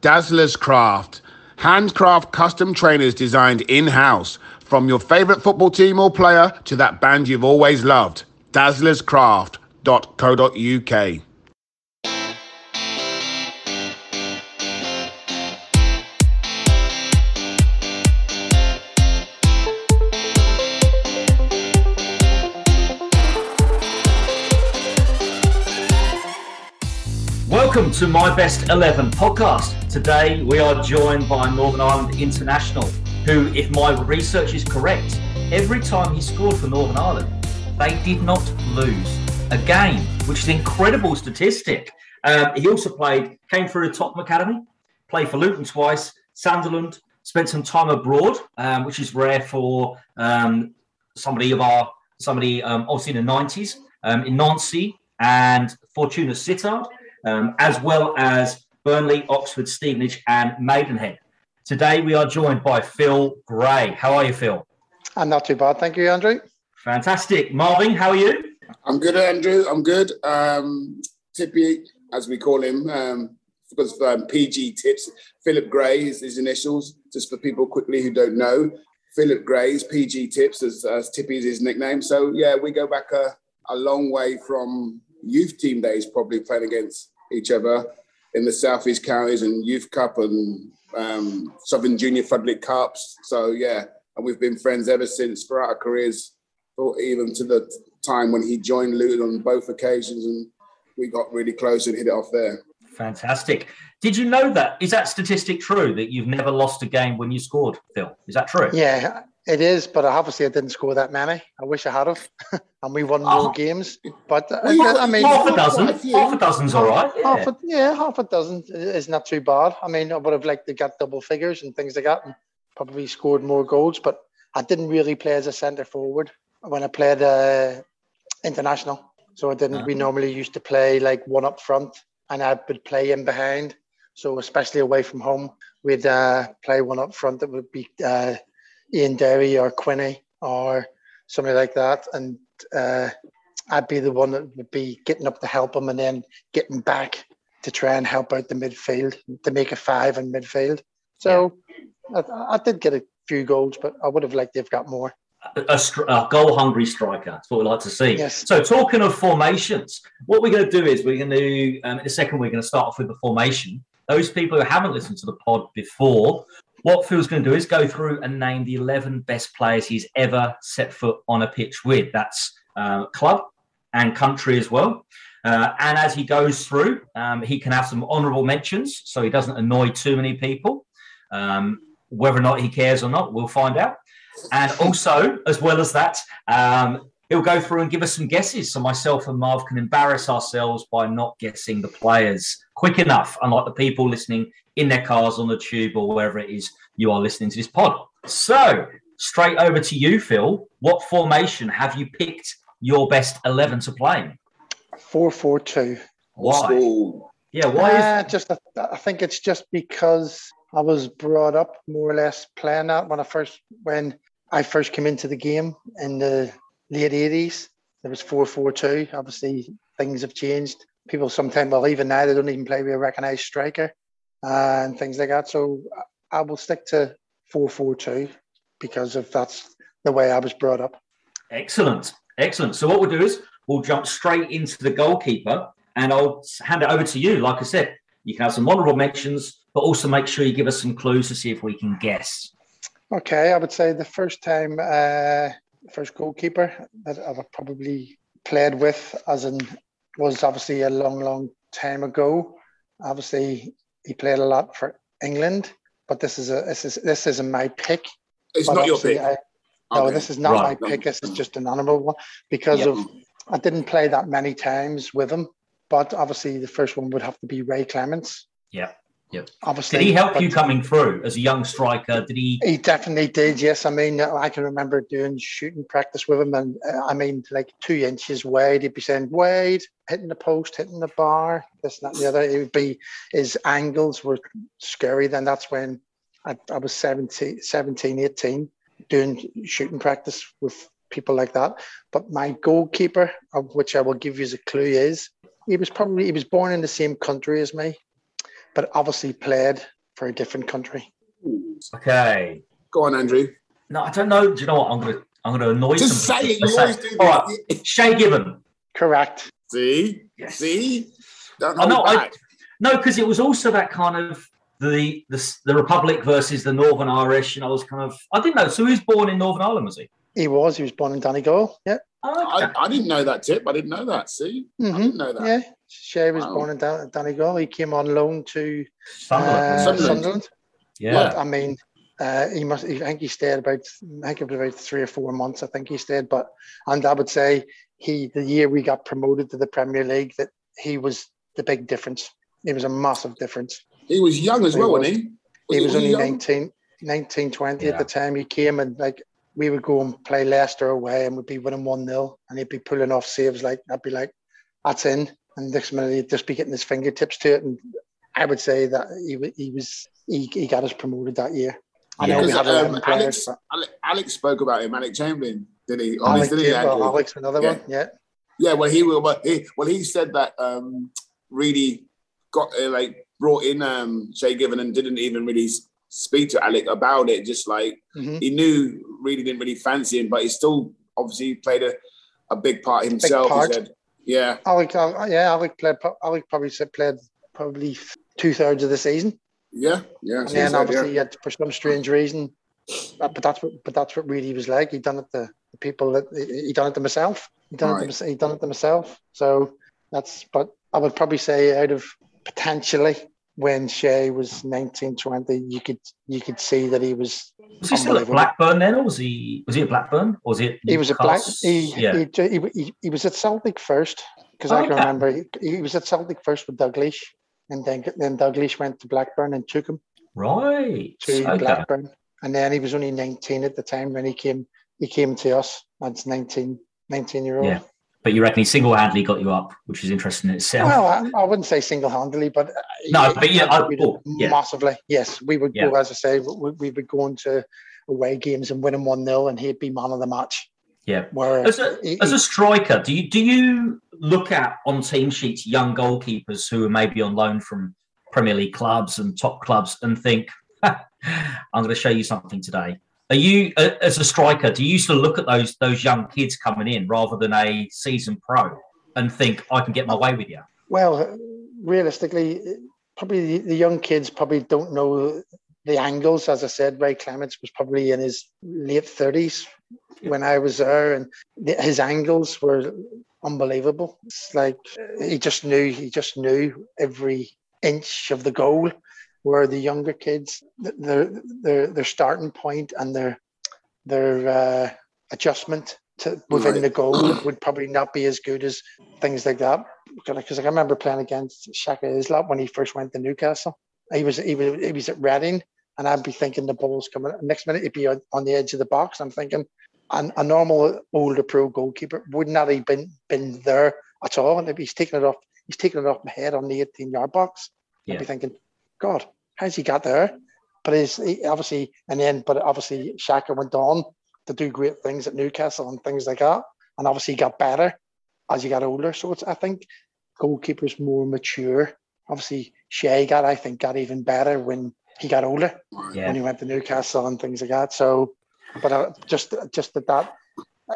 Dazzler's Craft. Handcraft custom trainers designed in house. From your favorite football team or player to that band you've always loved. Dazzler's Dazzlerscraft.co.uk. to My Best 11 podcast. Today we are joined by Northern Ireland International, who, if my research is correct, every time he scored for Northern Ireland, they did not lose a game, which is an incredible statistic. Um, he also played, came through the Tottenham Academy, played for Luton twice, Sunderland, spent some time abroad, um, which is rare for um, somebody of our somebody um, obviously in the 90s um, in Nancy and Fortuna Sittard um, as well as Burnley, Oxford, Stevenage, and Maidenhead. Today we are joined by Phil Gray. How are you, Phil? I'm not too bad, thank you, Andrew. Fantastic. Marvin, how are you? I'm good, Andrew. I'm good. Um, Tippy, as we call him, um, because um, PG Tips, Philip Gray is his initials, just for people quickly who don't know. Philip Gray's PG Tips, as, as Tippy is his nickname. So, yeah, we go back a, a long way from youth team days, probably playing against each other in the Southeast Counties and Youth Cup and um, Southern Junior Floodlit Cups. So yeah, and we've been friends ever since throughout our careers, or even to the time when he joined Luton on both occasions, and we got really close and hit it off there. Fantastic. Did you know that? Is that statistic true that you've never lost a game when you scored, Phil? Is that true? Yeah, it is, but obviously I didn't score that many. I wish I had have, and we won more oh. games. But uh, I mean, half a dozen, half a dozen's all right. Yeah. Half a, yeah, half a dozen is not too bad. I mean, I would have liked to get double figures and things like that, and probably scored more goals. But I didn't really play as a centre forward when I played uh, international. So I didn't. Uh-huh. We normally used to play like one up front, and I would play in behind. So especially away from home, we'd uh, play one up front that would be uh, Ian Derry or Quinny or somebody like that. And uh, I'd be the one that would be getting up to help him and then getting back to try and help out the midfield to make a five in midfield. So yeah. I, I, did get a few goals, but I would have liked to have got more. A, a, a goal hungry striker. That's what we like to see. Yes. So, talking of formations, what we're going to do is we're going to, um, in a second, we're going to start off with the formation. Those people who haven't listened to the pod before what Phil's going to do is go through and name the 11 best players he's ever set foot on a pitch with. That's uh, club and country as well. Uh, and as he goes through, um, he can have some honourable mentions so he doesn't annoy too many people. Um, whether or not he cares or not, we'll find out. And also, as well as that, um, he'll go through and give us some guesses so myself and Marv can embarrass ourselves by not guessing the players quick enough, unlike the people listening in their cars, on the tube, or wherever it is you are listening to this pod. So, straight over to you, Phil. What formation have you picked your best 11 to play? 4 4 2. Why? Yeah, why uh, is just I think it's just because I was brought up more or less playing that when I first when I first came into the game in the late 80s. There was 4 4 2. Obviously, things have changed. People sometimes, well, even now, they don't even play with a recognised striker and things like that. So I will stick to 442 because of that's the way I was brought up. Excellent. Excellent. So what we'll do is we'll jump straight into the goalkeeper and I'll hand it over to you. Like I said, you can have some honourable mentions, but also make sure you give us some clues to see if we can guess. Okay, I would say the first time, uh, first goalkeeper that I've probably played with, as in, was obviously a long, long time ago. Obviously, he played a lot for England, but this is a this is this isn't my pick. It's not your pick. I, no, okay. this is not right. my pick. This is just an honourable one because yep. of I didn't play that many times with him. But obviously, the first one would have to be Ray Clemence. Yeah. Yep. Obviously, did he help you coming through as a young striker? Did he? He definitely did. Yes, I mean, I can remember doing shooting practice with him, and uh, I mean, like two inches wide, he'd be saying "Wade," hitting the post, hitting the bar, this, and that, and the other. It would be his angles were scary. Then that's when I, I was 17, 17, 18, doing shooting practice with people like that. But my goalkeeper, of which I will give you as a clue, is he was probably he was born in the same country as me but obviously played for a different country. Okay. Go on, Andrew. No, I don't know. Do you know what? I'm gonna I'm gonna annoy Just some say it. You always do All right. Shay Given. Correct. See? Yes. See? Don't I know. hold I, back. no, because it was also that kind of the, the the Republic versus the Northern Irish, and I was kind of I didn't know. So he was born in Northern Ireland, was he? He was. He was born in Donegal. Yeah. Oh, okay. I, I didn't know that tip. I didn't know that. See? I hmm didn't know that. Yeah. Shay was Wow. born in Don- Donegal. He came on loan to Sunderland. uh, Sunderland. Sunderland. yeah. But I mean, uh, he must. I think he stayed about. I think it was about three or four months. I think he stayed. But and I would say he the year we got promoted to the Premier League that he was the big difference. He was a massive difference. He was young as He well, was. wasn't he? He was only young? 19, 19 20 Yeah. at the time he came and like we would go and play Leicester away and we'd be winning 1 0 and he'd be pulling off saves like I'd be like, that's in. And next minute he'd just be getting his fingertips to it. And I would say that he, he was he, he got us promoted that year. I know we had 11 um, players, Alex, but Alex, spoke about him, Alex Chamberlain, did he? Alex, didn't he, well, Alex, another Yeah. one, yeah. Yeah, well, he will. Well, he, well, he said that um, really got uh, like brought in um, Shay Given and didn't even really speak to Alec about it. Just like Mhm. he knew, really didn't really fancy him, but he still obviously played a, a big part himself. part. He said, "Yeah, Alec, yeah, Alec played. Alec probably said played probably two thirds of the season. yeah, yeah." And then obviously yeah. had for some strange reason, but that's what but that's what really was like. He done it to the people that he done it to himself. He done it to. He done it to himself. So that's but I would probably say out of potentially when Shay was 19, 20, you could you could see that he was Was he still at Blackburn then, or was he was he at Blackburn, or was it? he was at Black he, yeah. he, he, he, he was at Celtic first because I can Okay. remember he, he was at Celtic first with Dalglish and then then Dalglish went to Blackburn and took him right. to Okay. Blackburn, and then he was only 19 at the time when he came. He came to us. That's 19, 19 year old. Yeah. But you reckon he single-handedly got you up, which is interesting in itself. Well, I, I wouldn't say single handedly, but uh, No, but yeah, I- oh, yeah. massively. Yes, we would go as I say. We, we would go into away games and win them one 0 and he'd be man of the match. yeah. Where As a, he- as a striker, do you do you look at on team sheets young goalkeepers who are maybe on loan from Premier League clubs and top clubs and think, I'm going to show you something today? Are you, as a striker, do you used to look at those those young kids coming in rather than a seasoned pro and think I can get my way with you? Well, realistically, probably the, young kids probably don't know the angles. As I said, Ray Clemence was probably in his late 30s when I was there, and his angles were unbelievable. It's like he just knew, he just knew every inch of the goal. Where the younger kids, their their their starting point and their their uh, adjustment to within Right. the goal would probably not be as good as things like that. Because I remember playing against Shaka Hislop when he first went to Newcastle. He was he was he was at Reading, and I'd be thinking the ball's coming. Next minute, he'd be on, on the edge of the box. I'm thinking, an, a normal older pro goalkeeper would not have been been there at all. And if he's taking it off, he's taking it off my head on the 18 yard box. I'd be thinking, God, how's he got there? But he's he obviously, and then, but obviously, Shaka went on to do great things at Newcastle and things like that. And obviously, he got better as he got older. So it's, I think, goalkeepers more mature. Obviously, Shay got, I think, got even better when he got older Yeah. when he went to Newcastle and things like that. So, but uh, just just that that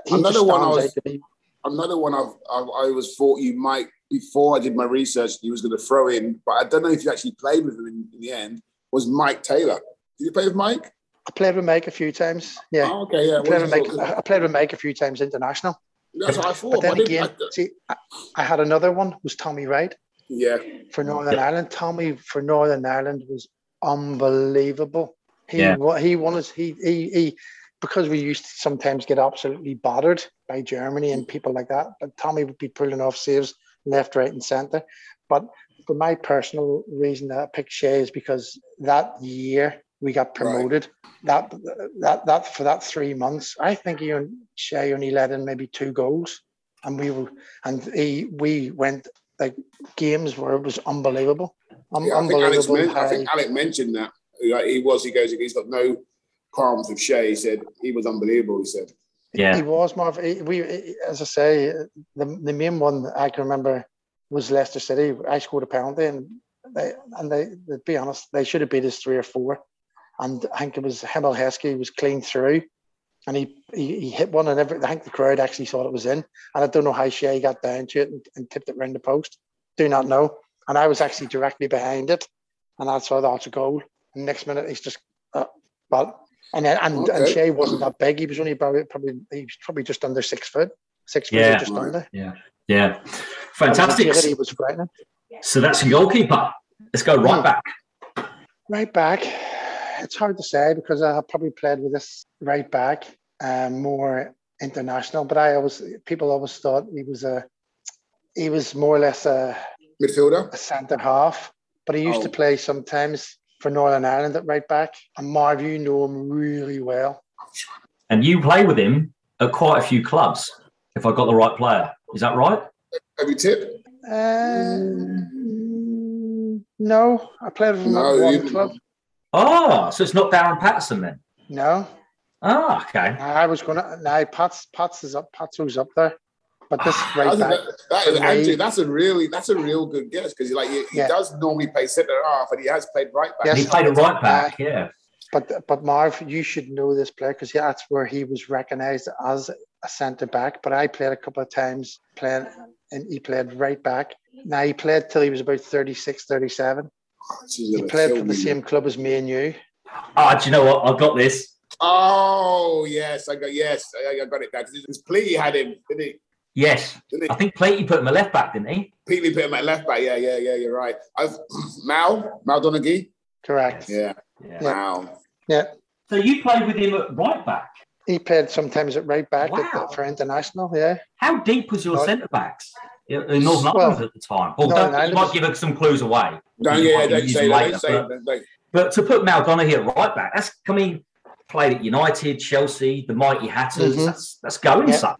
he Another one I was- out to me. Another one I've, I've I was thought you might before I did my research he was going to throw in, but I don't know if you actually played with him in, in the end. Was Maik Taylor? Did you play with Maik? I played with Maik a few times. Yeah, Oh, okay, yeah. I played with Maik. did you thought? I played with Maik a few times international. That's what I thought. But then but I didn't- again, I- see, I, I had another one was Tommy Wright yeah, for Northern Ireland. Tommy for Northern Ireland was unbelievable. He Yeah. wa he won us. He he he because we used to sometimes get absolutely battered by Germany and mm. people like that. But Tommy would be pulling off saves left, right, and centre. But for my personal reason that I picked Shay is because that year we got promoted. That that that for that three months, I think he and Shay only let in maybe two goals, and we were and he we went like games where it was unbelievable. Un- yeah I, think Alex I think Alex mentioned that. He was. He goes. He's got no qualms with Shay. He said he was unbelievable. He said. Yeah. He was Marv. he- We, as I say, the, the main one I can remember was Leicester City. I scored a penalty, and they and they, to be honest, they should have beat us three or four. And I think it was Emile Heskey was clean through, and he, he, he hit one, and every, I think the crowd actually thought it was in. And I don't know how Shay got down to it and, and tipped it round the post. Do not know. And I was actually directly behind it, and I saw that's a goal. And next minute he's just, uh, well, and then, and, okay. and Shay wasn't that big. He was only probably probably he was probably just under six foot, six foot yeah. just under. Yeah, yeah, fantastic. He was frightening. So that's a goalkeeper. Let's go right hmm. back. Right back. It's hard to say because I probably played with this right back um, more international, but I always people always thought he was a he was more or less a midfielder, a centre half. But he used oh. to play sometimes for Northern Ireland at right back, and my view, know him really well. And you play with him at quite a few clubs, if I got the right player. Is that right? Have you tipped? Uh, no, I played with him no, at one club. Oh, so it's not Darren Patterson then? No. Oh, okay. I was gonna. No, Pats. Pats is up. Pats was up there. But this right back, that, that is, Andrew, that's a really that's a real good guess because like he, he yeah. does normally play centre half, and he has played right back. Yes, he played a right back, yeah. But but Marv, you should know this player because that's where he was recognised as a centre back. But I played a couple of times playing, and he played right back. Now he played till he was about 36, 37. Oh, he played for the same club as me and you. Ah, oh, do you know what? I've got this. Oh yes, I got yes, I, got it. Because his plea had him, didn't he? Yes, I think Platey put him at left back, didn't he? Platey put him at left back. Yeah, yeah, yeah. You're right. I've Mal Mal Donaghy. Correct. Yeah. yeah. Mal. Yeah. So you played with him at right back. He played sometimes at right back wow. at, for international. Yeah. How deep was your centre backs in Northern well, Ireland at the time? Well, don't, you might give us some clues away. Don't, yeah, don't say, later, don't say but, don't. but to put Mal Donaghy at right back, that's coming. Played at United, Chelsea, the mighty Hatters. Mm-hmm. That's that's going yeah. some.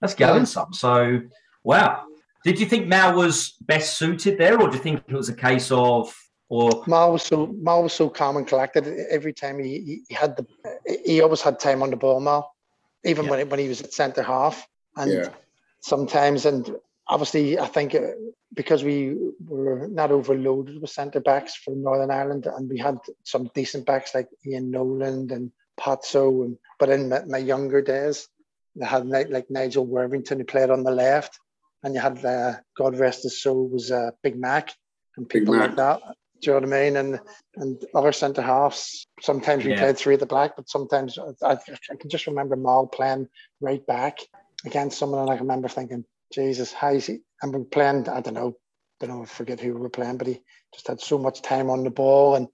That's going some. So, wow. Did you think Mal was best suited there, or do you think it was a case of, or Mal was so Mal was so calm and collected. Every time he, he had the, he always had time on the ball. Mal, even yeah. when when he was at centre half, and yeah. sometimes, and obviously, I think uh, because we were not overloaded with centre backs from Northern Ireland, and we had some decent backs like Ian Nolan and Patso, and but in my, my younger days, they had like Nigel Worthington who played on the left, and you had uh, God rest his soul was uh, Big Mac and people Mac. like that. Do you know what I mean? And and other centre halves. Sometimes we yeah. played three at the back, but sometimes I, I, can just remember Mal playing right back against someone, and I remember thinking, Jesus, how is he? And we're playing. I don't know, don't know, I forget who we were playing, but he just had so much time on the ball, and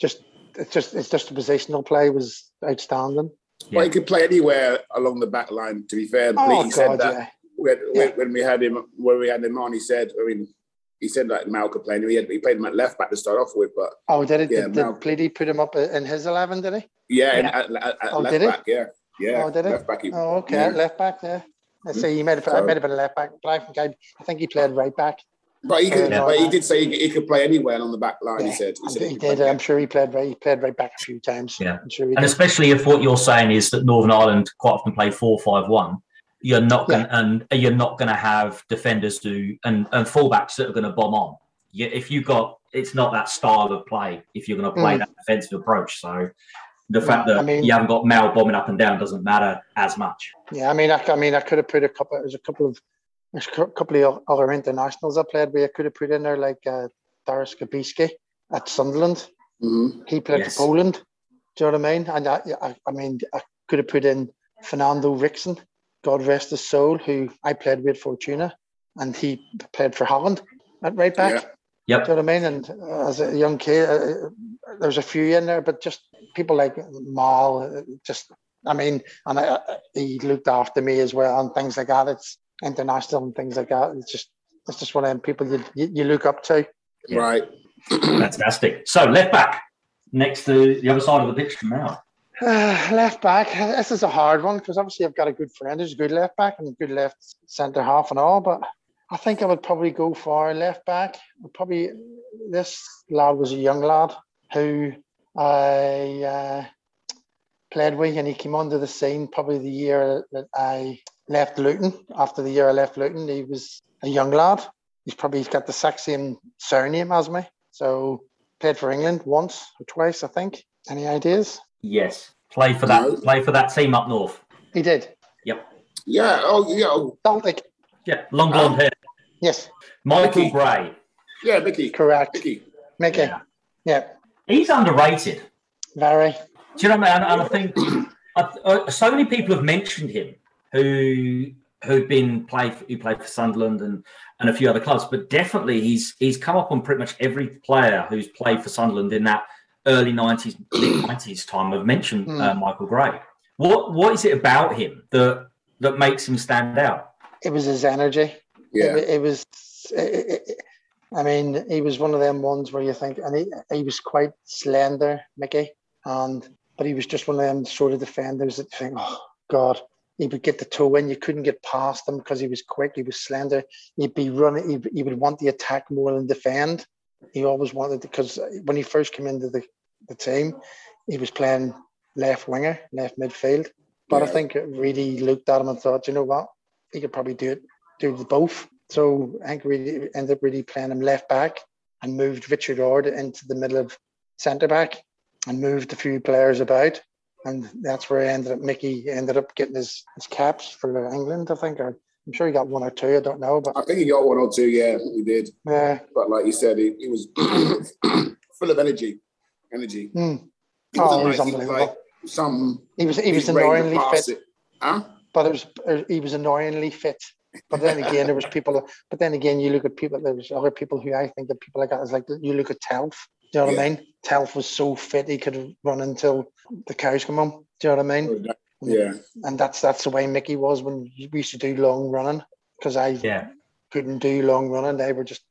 just it's just it's just the positional play was outstanding. Yeah. Well, he could play anywhere along the back line. To be fair, oh, he God, said that yeah. when, yeah. when, we had him when we had him on. He said, I mean, he said that Mal could play. He, had, he played him at left back to start off with, but oh, did it? Yeah, did, did he put him up in his eleven? Did he? Yeah, yeah. At, at, at oh, left did back. Yeah, yeah. Oh, did? Left back. He, oh, okay, left back. Yeah. Let's hmm. see. He made it. So, made it a left back, but I think I, I think he played right back. But he could, but he did say he, he, could play anywhere on the back line. Yeah, he said. He, said he, he did. I'm sure he played right. He played right back a few times. Yeah, sure and especially if what you're saying is that Northern Ireland quite often play four five one. You're not going yeah. and you're not going to have defenders do and and fullbacks that are going to bomb on. You, if you got, it's not that style of play. If you're going to play mm. that defensive approach, so the fact that I mean, you haven't got Mal bombing up and down doesn't matter as much. Yeah, I mean, I, I mean, I could have put a couple. There's a couple of there's a couple of other internationals I played with. I could have put in there like uh, Darius Kubicki at Sunderland. Mm-hmm. He played yes. for Poland. Do you know what I mean? And I, I, I mean, I could have put in Fernando Ricksen, God rest his soul, who I played with Fortuna, and he played for Holland at right back. Yeah. Yep. Do you know what I mean? And as a young kid, uh, there's a few in there, but just people like Mal, uh, just I mean, and I, he looked after me as well and things like that. It's international and things like that. It's just it's just one of them people you you, you look up to. Yeah. Right. Fantastic. So left back next to the other side of the pitch now. Uh, left back. This is a hard one because obviously I've got a good friend who's a good left back and a good left centre half and all. But I think I would probably go for left back. Probably this lad was a young lad who I uh, played with, and he came onto the scene probably the year that I left Luton. After the year I left Luton, he was a young lad. He's probably got the exact same surname as me. So played for England once or twice, I think. Any ideas? Yes. Play for that. No. Play for that team up north. He did. Yep. Yeah. Oh, yeah. Oh, Celtic. Yeah. Long blonde hair. Yes, Michael Mickey. Gray. yeah, Mickey. correct. Mickey. Mickey. Yeah. Yeah, He's underrated. very. Do you know what I mean? And I think I, uh, so many people have mentioned him who who've been play who played for Sunderland and and a few other clubs, but definitely he's he's come up on pretty much every player who's played for Sunderland in that early nineties, late nineties time. I've mentioned Hmm. uh, Michael Gray. What what is it about him that that makes him stand out? It was his energy. Yeah. It, it was. It, it, I mean, he was one of them ones where you think, and he, he was quite slender, Mickey, and but he was just one of them sort of defenders that you think, oh God, he would get the toe in, you couldn't get past him because he was quick, he was slender. He'd be running, he, he would want the attack more than defend. He always wanted to because when he first came into the, the team, he was playing left winger, left midfield. But I Yeah. think really looked at him and thought, you know what, he could probably do it, do the both. So I think Reedy ended up really playing him left back and moved Richard Ord into the middle of centre back and moved a few players about. And that's where I ended up. Mickey ended up getting his, his caps for England, I think. Or I'm sure he got one or two. I don't know, but I think he got one or two. Yeah, he did. yeah, But like you said, he, he was full of energy. Energy. Mm. He Oh, he was like, he was unbelievable. like some. he was he was he's ready to annoyingly fit, it. Huh? but it was uh, he was annoyingly fit. But then again, there was people. But then again, you look at people. There was other people who I think that people like that is like you look at Telf. Do you know what I mean? Telf was so fit he could run until the cows come on. Do you know what I mean? Oh, yeah. And that's that's the way Mickey was when we used to do long running because I Yeah. couldn't do long running. They were just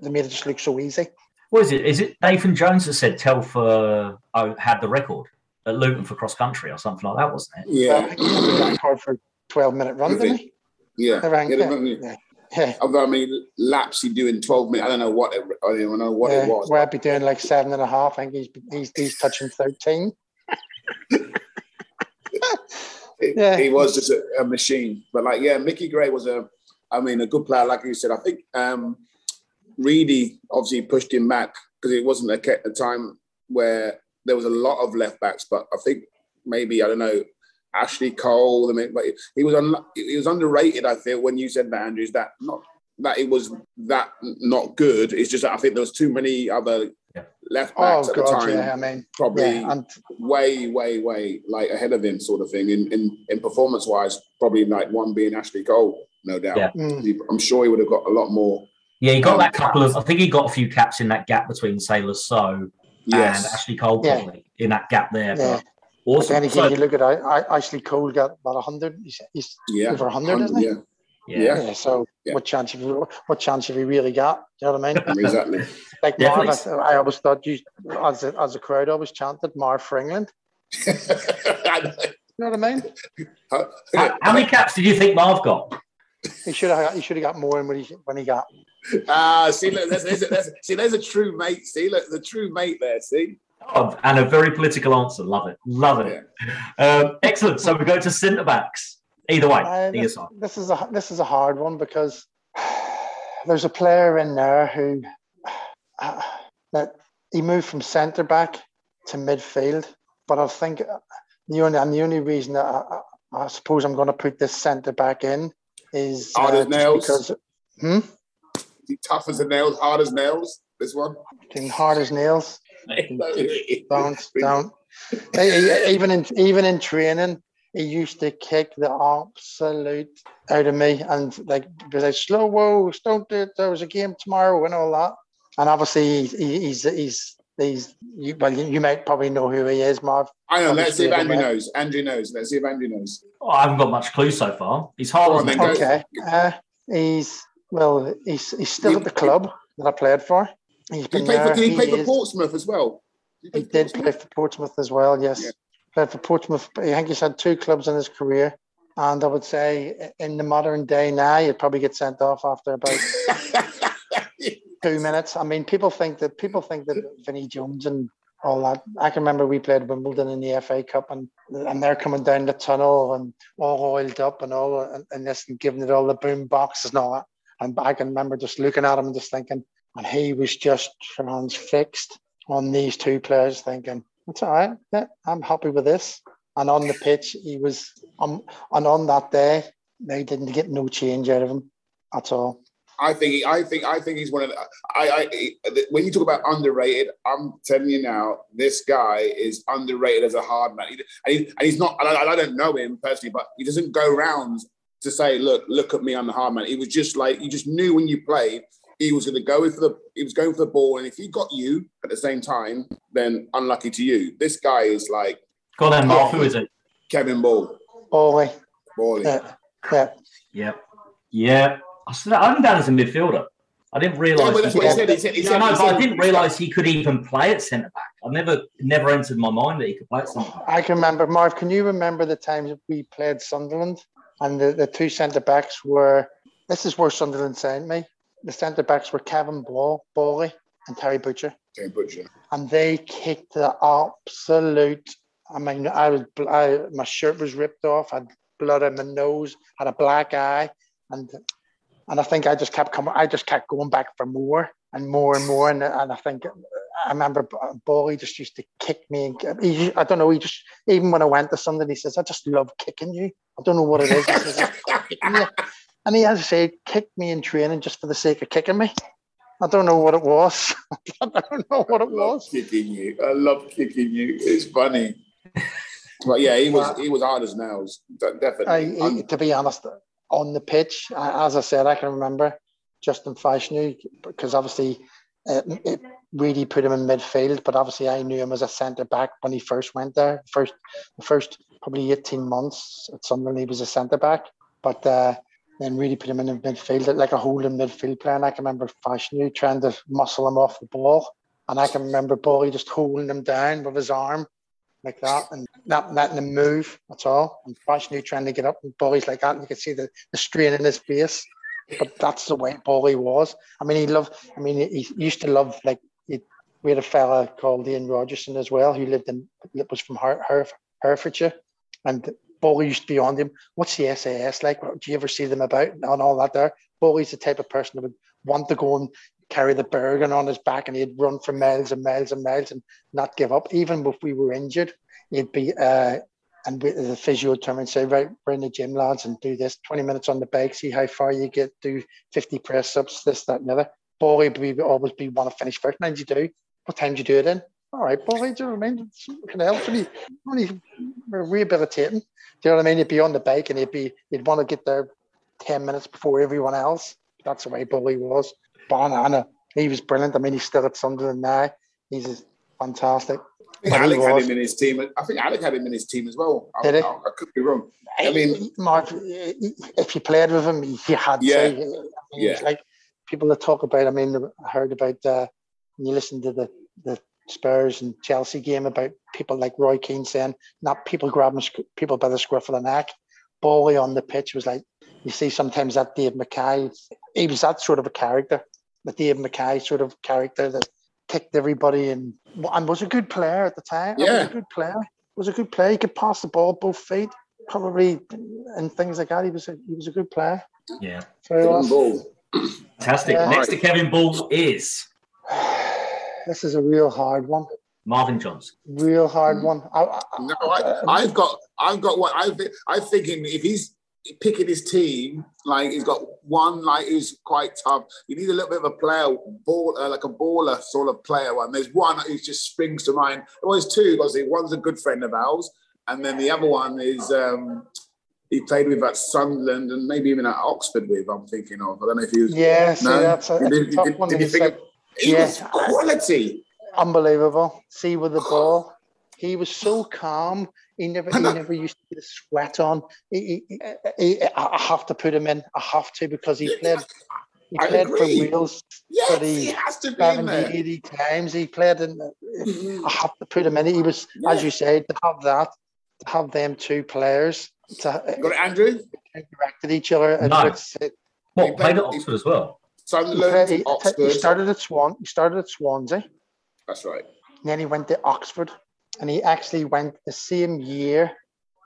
they made it just look so easy. What is it? Is it Nathan Jones that said Telfer oh, had the record at Luton for cross country or something like that, wasn't it? Yeah. think he had the record for twelve minute run, didn't he? Yeah. I rang- Yeah, yeah, the- yeah. Yeah. Of how many laps he do in 12 minutes. I don't know what it, I don't even know what yeah. it was. Where I'd be doing like seven and a half. I think he's he's, he's touching thirteen. He- Yeah. He was just a, a machine. But like, yeah, Mickey Gray was a, I mean, a good player. Like you said, I think um, Reedy obviously pushed him back because it wasn't a, a time where there was a lot of left backs. But I think maybe I don't know Ashley Cole. I mean, but he was un, he was underrated. I feel when you said that, Andrews, that not that it was that not good. It's just that I think there was too many other Yeah. left Oh backs at the god, time. yeah. I mean, Probably yeah, and way, way, way like ahead of him, sort of thing. In in, in performance wise, probably like one being Ashley Cole, no doubt. Yeah. mm, He- I'm sure he would have got a lot more. Yeah, he got Um, that couple of. I think he got a few caps in that gap between Sailor So Yes, and Ashley Cole, Yeah. probably in that gap there. yeah. But But then again, So- you look at I, I, Ashley Cole got about hundred. He's, he's yeah, over 100, isn't he? yeah, yeah. yeah. yeah. So Yeah. what chance have you, what chance have you really got? Do you know what I mean? exactly. Like Yeah, Marv. I, I always thought you, as a, as a crowd, always chanted Marv for England. You know what I mean? How, how many caps did you think Marv got? He should have he should have got more when he when he got. Ah, see, look, there's, there's, a, there's, see, there's a true mate. See, look, the true mate there. See, Oh, and a very political answer. Love it. Love it. Um, excellent. So we go to centre backs. Either way, Uh, either this, this is a this is a hard one because there's a player in there who uh, that he moved from centre back to midfield, but I think the only and the only reason that I, I, suppose I'm going to put this centre back in is uh, Hard as nails. because hmm He tough as nails, hard as nails. This one. Fucking hard as nails. Don't don't. Even in even in training, he used to kick the absolute out of me and like be like slow whoa, don't do it. There was a game tomorrow and all that. And obviously he, he's he's he's you, well you, you might probably know who he is, Marv. I know. Let's see if Obviously, Andrew knows. Andrew knows. Let's see if Andrew knows. Oh, I haven't got much clue so far. He's hard Go as on then, Okay. Uh, he's well, he's he's still He- at the club that I played for. He's Did been he play for, did he He play for Portsmouth as well? He play for did play for Portsmouth as well, yes. Yeah. Played for Portsmouth. I think he's had two clubs in his career. And I would say in the modern day now, you'd probably get sent off after about two minutes. I mean, people think that people think that Vinnie Jones and all that. I can remember we played Wimbledon in the FA Cup and and they're coming down the tunnel and all oiled up and all and, and this and giving it all the boom boxes and all that. And I can remember just looking at him and just thinking, and he was just transfixed on these two players, thinking, "It's all right. Yeah, I'm happy with this." And on the pitch, he was, um, and on that day, they didn't get no change out of him at all. I think I think I think he's one of the, I, I when you talk about underrated, I'm telling you now, this guy is underrated as a hard man, and, he, and he's not. And I, I, don't know him personally, but he doesn't go around to say, "Look, look at me, I'm the hard man." He was just like you just knew when you played, he was going to go for the he was going for the ball, and if he got you at the same time, then unlucky to you. This guy is like. Go on, Mark. Who oh. is it? Kevin Ball. Bally. Eh? Bally. Yeah. Yeah. Yep. Yeah. I said I'm down as a midfielder. I didn't realise. Yeah, he, said, he said, he said, no, but I didn't realise he could even play at centre back. I never, never entered my mind that he could play at centre back. I can remember, Marv. Can you remember the times we played Sunderland and the, the two centre backs were? This is where Sunderland sent me. The centre backs were Kevin Ball, Bally, and Terry Butcher. Terry Butcher. And they kicked the absolute. I mean, I was, I, my shirt was ripped off. I had blood in my nose. Had a black eye, and and I think I just kept coming. I just kept going back for more and more and more. And, and I think I remember Bally just used to kick me. And he, I don't know. He just even when I went to something, he says, "I just love kicking you." I don't know what it is. He says, and he has to say, kicked me in training just for the sake of kicking me. I don't know what it was. I don't know what it was. Kicking you. I love kicking you. It's funny. But yeah, he was he was hard as nails. Definitely. I, he, to be honest, on the pitch. As I said, I can remember Justin Fashanu because obviously it, it, really put him in midfield. But obviously, I knew him as a centre back when he first went there. First, the first probably eighteen months at Sunderland, he was a centre back. But uh, then really put him in the midfield, like a holding midfield player. And I can remember Fashanu trying to muscle him off the ball. And I can remember Bally just holding him down with his arm like that and not letting him move at all. And Fashanu trying to get up and Bally's like that. And you can see the, the strain in his face. But that's the way Bally was. I mean, he loved, I mean, he used to love, like, he, we had a fella called Ian Rodgerson as well, who lived in, was from Her, Her, Herefordshire. And Bally used to be on him. What's the SAS like? Do you ever see them about and all that there? Bally's the type of person that would want to go and carry the Bergen on his back and he'd run for miles and miles and miles and not give up. Even if we were injured, he'd be, uh, and the physio would turn and say, right, we're in the gym, lads, and do this 20 minutes on the bike, see how far you get, do 50 press ups, this, that, and the other. Boy, would always be want to finish first. And you do. What time do you do it in? All right, boy, do you know what I mean? Can help me. Only rehabilitating. Do you know what I mean? He'd be on the bike and he'd be, he'd want to get there 10 minutes before everyone else. That's the way Bally was banana. He was brilliant. I mean, he's still at Sunderland now. He's fantastic. I think Alec had him in his team. I think Alec had him in his team as well. Did I? I, I could be wrong. I mean, Mark, if you played with him, he had yeah, to. I mean, yeah. Like people that talk about. I mean, I heard about. Uh, when you listen to the the Spurs and Chelsea game about people like Roy Keane saying, "Not people grabbing people by the scruff of the neck." Bally on the pitch was like you see sometimes that Dave Mackay. He was that sort of a character the Dave Mackay sort of character that kicked everybody and and was a good player at the time. Yeah, was a good player. Was a good player. He could pass the ball both feet, probably, and things like that. He was a he was a good player. Yeah. Kevin Ball. Fantastic. Yeah. Next to Kevin Ball is This is a real hard one. Marvin Johnson. Real hard one. I, I, No, I, I've got, I've got what I think. I'm thinking if he's picking his team, like he's got one like who's quite tough. You need a little bit of a player, ball, uh, like a baller sort of player. One there's one who just springs to mind. Well, there's two. Obviously, one's a good friend of ours, and then the other one is um, he played with at Sunderland and maybe even at Oxford with. I'm thinking of. I don't know if he was. yeah, see, No? that's a, Did, did- tough did- one. did you think of- he Yeah. quality. unbelievable. See with the ball, he was so calm. He never, he never used to get a sweat on. He, he, he- I I have to put him in. I have to because he played. He I played for agree. Wales Yes, But he- he has to be in 70, there. 80 times. He played in. I mm-hmm. have to put him in. He was, as you said, to have that, to have them two players to uh, Got it, Andrew? interact with each other. And No. it's, it, What He played played- at Oxford as well? he, played- he- he started at Swan. He started at Swansea. That's right. Then he went to Oxford, and he actually went the same year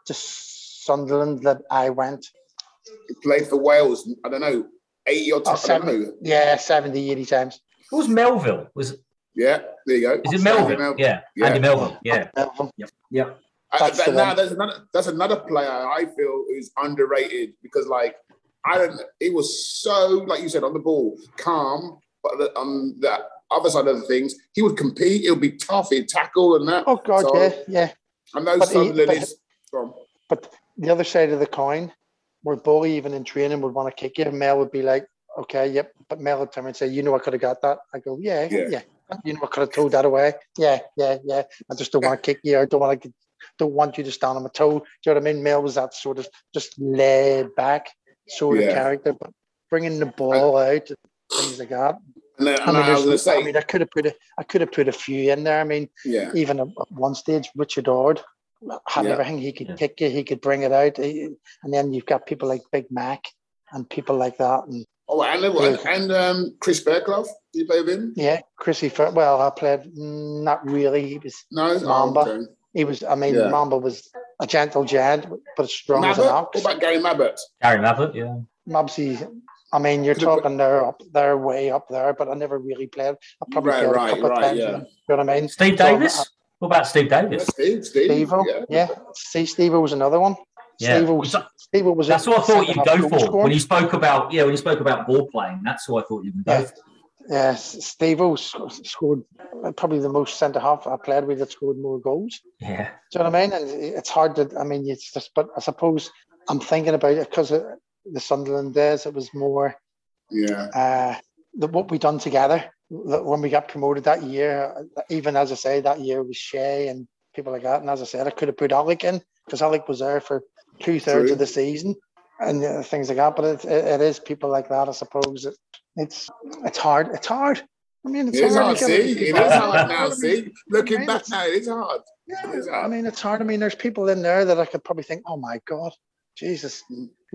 to Sunderland that I went. He played for Wales. I don't know, eighty or Oh, I don't know. Yeah, 70, 80 times. It was Melville. Was it? Yeah, there you go. Is it Andy Melville? Melville. Yeah. Yeah. Andy Melville. Yeah. Melville. Yep. I- uh, That's that- the now one. there's another that's another player I feel is underrated because like I don't he was so like you said on the ball calm, but the, um, on the other side of the things he would compete. It would be tough. He'd tackle and that. Oh God, So- yeah, yeah. I know But he- Sunderland but- is from But the other side of the coin, where Bully even in training would want to kick you, Mel would be like, "Okay, yep." But Mel would turn and say, "You know, I could have got that." I go, "Yeah, Yeah. yeah." You know, I could have told that away. Yeah, yeah, yeah. I just don't want to kick you. I don't want to. Don't want you to stand on my toe. Do you know what I mean? Mel was that sort of just laid back sort of character, but bringing the ball out, things like that. And then I mean, I was gonna say I mean, I could have put a, I could have put a few in there. I mean, yeah even at at one stage, Richard Ord had Yeah. everything. He could Yeah. kick you, he could bring it out, he- and then you've got people like Big Mac and people like that. And oh and and, and um, Chris Fairclough. Do you play with him? yeah, Chrissy. Fir- Well, I played not really. He was No, Mamba. Oh, okay. he was. I mean, Yeah. Mamba was a gentle giant, but as strong as an Mabbutt? ox. What about Gary Mabbutt? Gary Mabbutt. Yeah. Mobsy. I mean, you're Could've talking they're up, they're way up there, but I never really played. I probably Right, played right, a couple right, of times. yeah. You know what I mean? Steve So, Davis. uh, What about Steve Davis? Steve, Steve. Steve-O, yeah. See, Steve was another one. Yeah. Steve was. Steve was. That's what I thought you'd go for scorer. when you spoke about yeah when you spoke about ball playing. That's what I thought you would go Yeah. for. Yeah, Steve scored probably the most centre half I played with that scored more goals. Yeah. Do you know what I mean? And it's hard to, I mean, it's just, but I suppose I'm thinking about it because of the Sunderland days, it was more Yeah. uh, the, what we done together when we got promoted that year. Even as I say, that year was Shay and people like that. And as I said, I could have put Alec in because Alec was there for two thirds of the season and uh, things like that. But it, it, it is people like that, I suppose. It, it's it's hard. It's hard. I mean, it's It is hard. hard, see? It is hard now, see? Looking mean, back now, it is hard. Yeah, It is I mean, it's hard. I mean, there's people in there that I could probably think, oh my God, Jesus.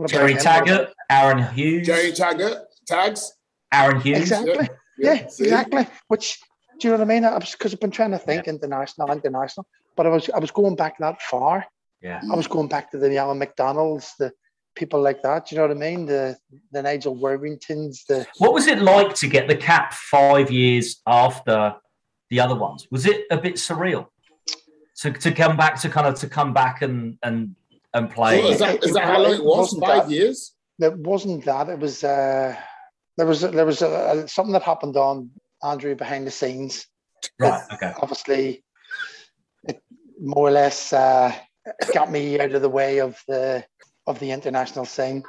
Gerry him? Taggart, Aaron Hughes, Gerry Taggart, tags. Aaron Hughes. Exactly. Yeah, see? exactly. Which do you know what I mean? I was because I've been trying to think international, international, but I was I was going back that far. Yeah. I was going back to the Alan McDonald's, the people like that. Do you know what I mean? The the Nigel Worthingtons, the What was it like to get the cap five years after the other ones? Was it a bit surreal to, to come back to kind of to come back and and and play? So is that, is that how long it was? Five that- years? it wasn't that. It was uh there was there was a, something that happened on Andrew behind the scenes. right. Okay. Obviously, it more or less uh, got me out of the way of the of the international scene.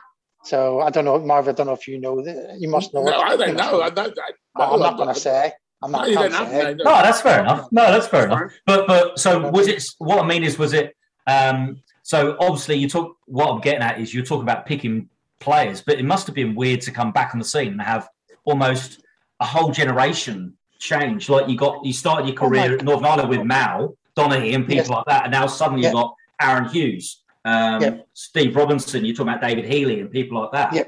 So I don't know, Marv. I don't know if you know. that- You must know. No, it. I don't know. I don't, I, I'm not going to say. I'm not you going to say. No, that's fair enough. No, that's fair enough. But but so was it? What I mean is, was it? Um, so obviously, you talk. What I'm getting at is you're talking about picking players, but it must have been weird to come back on the scene and have almost a whole generation change. Like you got, you started your Oh career at Northern Ireland with Mal Donaghy and people Yes. like that, and now suddenly Yeah. you've got Aaron Hughes, um, Yeah. Steve Robinson. You're talking about David Healy and people like that. Yeah.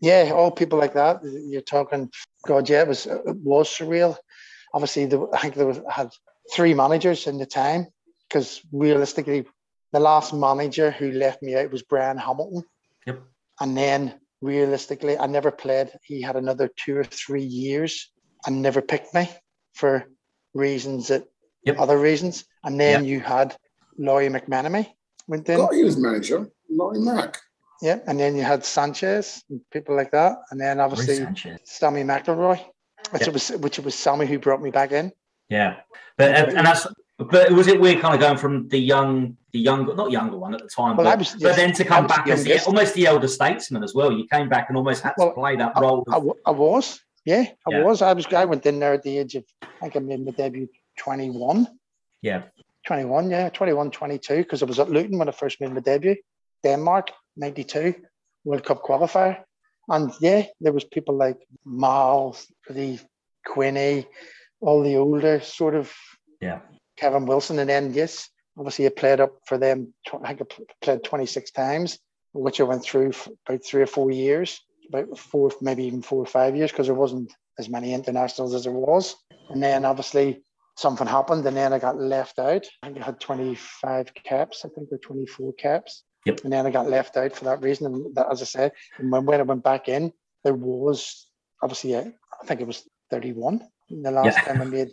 Yeah, all people like that. You're talking. God, yeah, it was it was surreal. Obviously, the, I think there was had three managers in the time because realistically, the last manager who left me out was Bryan Hamilton. Yep. And then realistically, I never played. He had another two or three years and never picked me for reasons that Yep. other reasons. And then you had Lawrie McMenemy went in. God, he was manager. Laurie Mack. Yeah. And then you had Sanchez and people like that. And then obviously Sanchez. Sammy McIlroy, which Yeah. it was which it was Sammy who brought me back in. Yeah, but and, and that's but was it weird kind of going from the young, the younger, not younger one at the time, Well, but, was- but yes, then to come back as the, almost the elder statesman as well. You came back and almost had to play that I, role. I, I was, yeah, I Yeah. was. I was. I went in there at the age of, I think I made my debut 21, yeah, 21, yeah, 21, 22, because I was at Luton when I first made my debut. Denmark, 92, World Cup qualifier. And yeah, there was people like Mal, the Quinny, all the older sort of yeah, Kevin Wilson, and then yes, obviously I played up for them. I think I played 26 times, which I went through for about three or four years, about four, maybe even four or five years, because there wasn't as many internationals as there was. And then obviously something happened, and then I got left out. I think I had 25 caps. I think there were 24 caps. Yep. And then I got left out for that reason. And that, as I said, and when, when I went back in, there was obviously, a, I think it was 31 the last Yeah. time I made.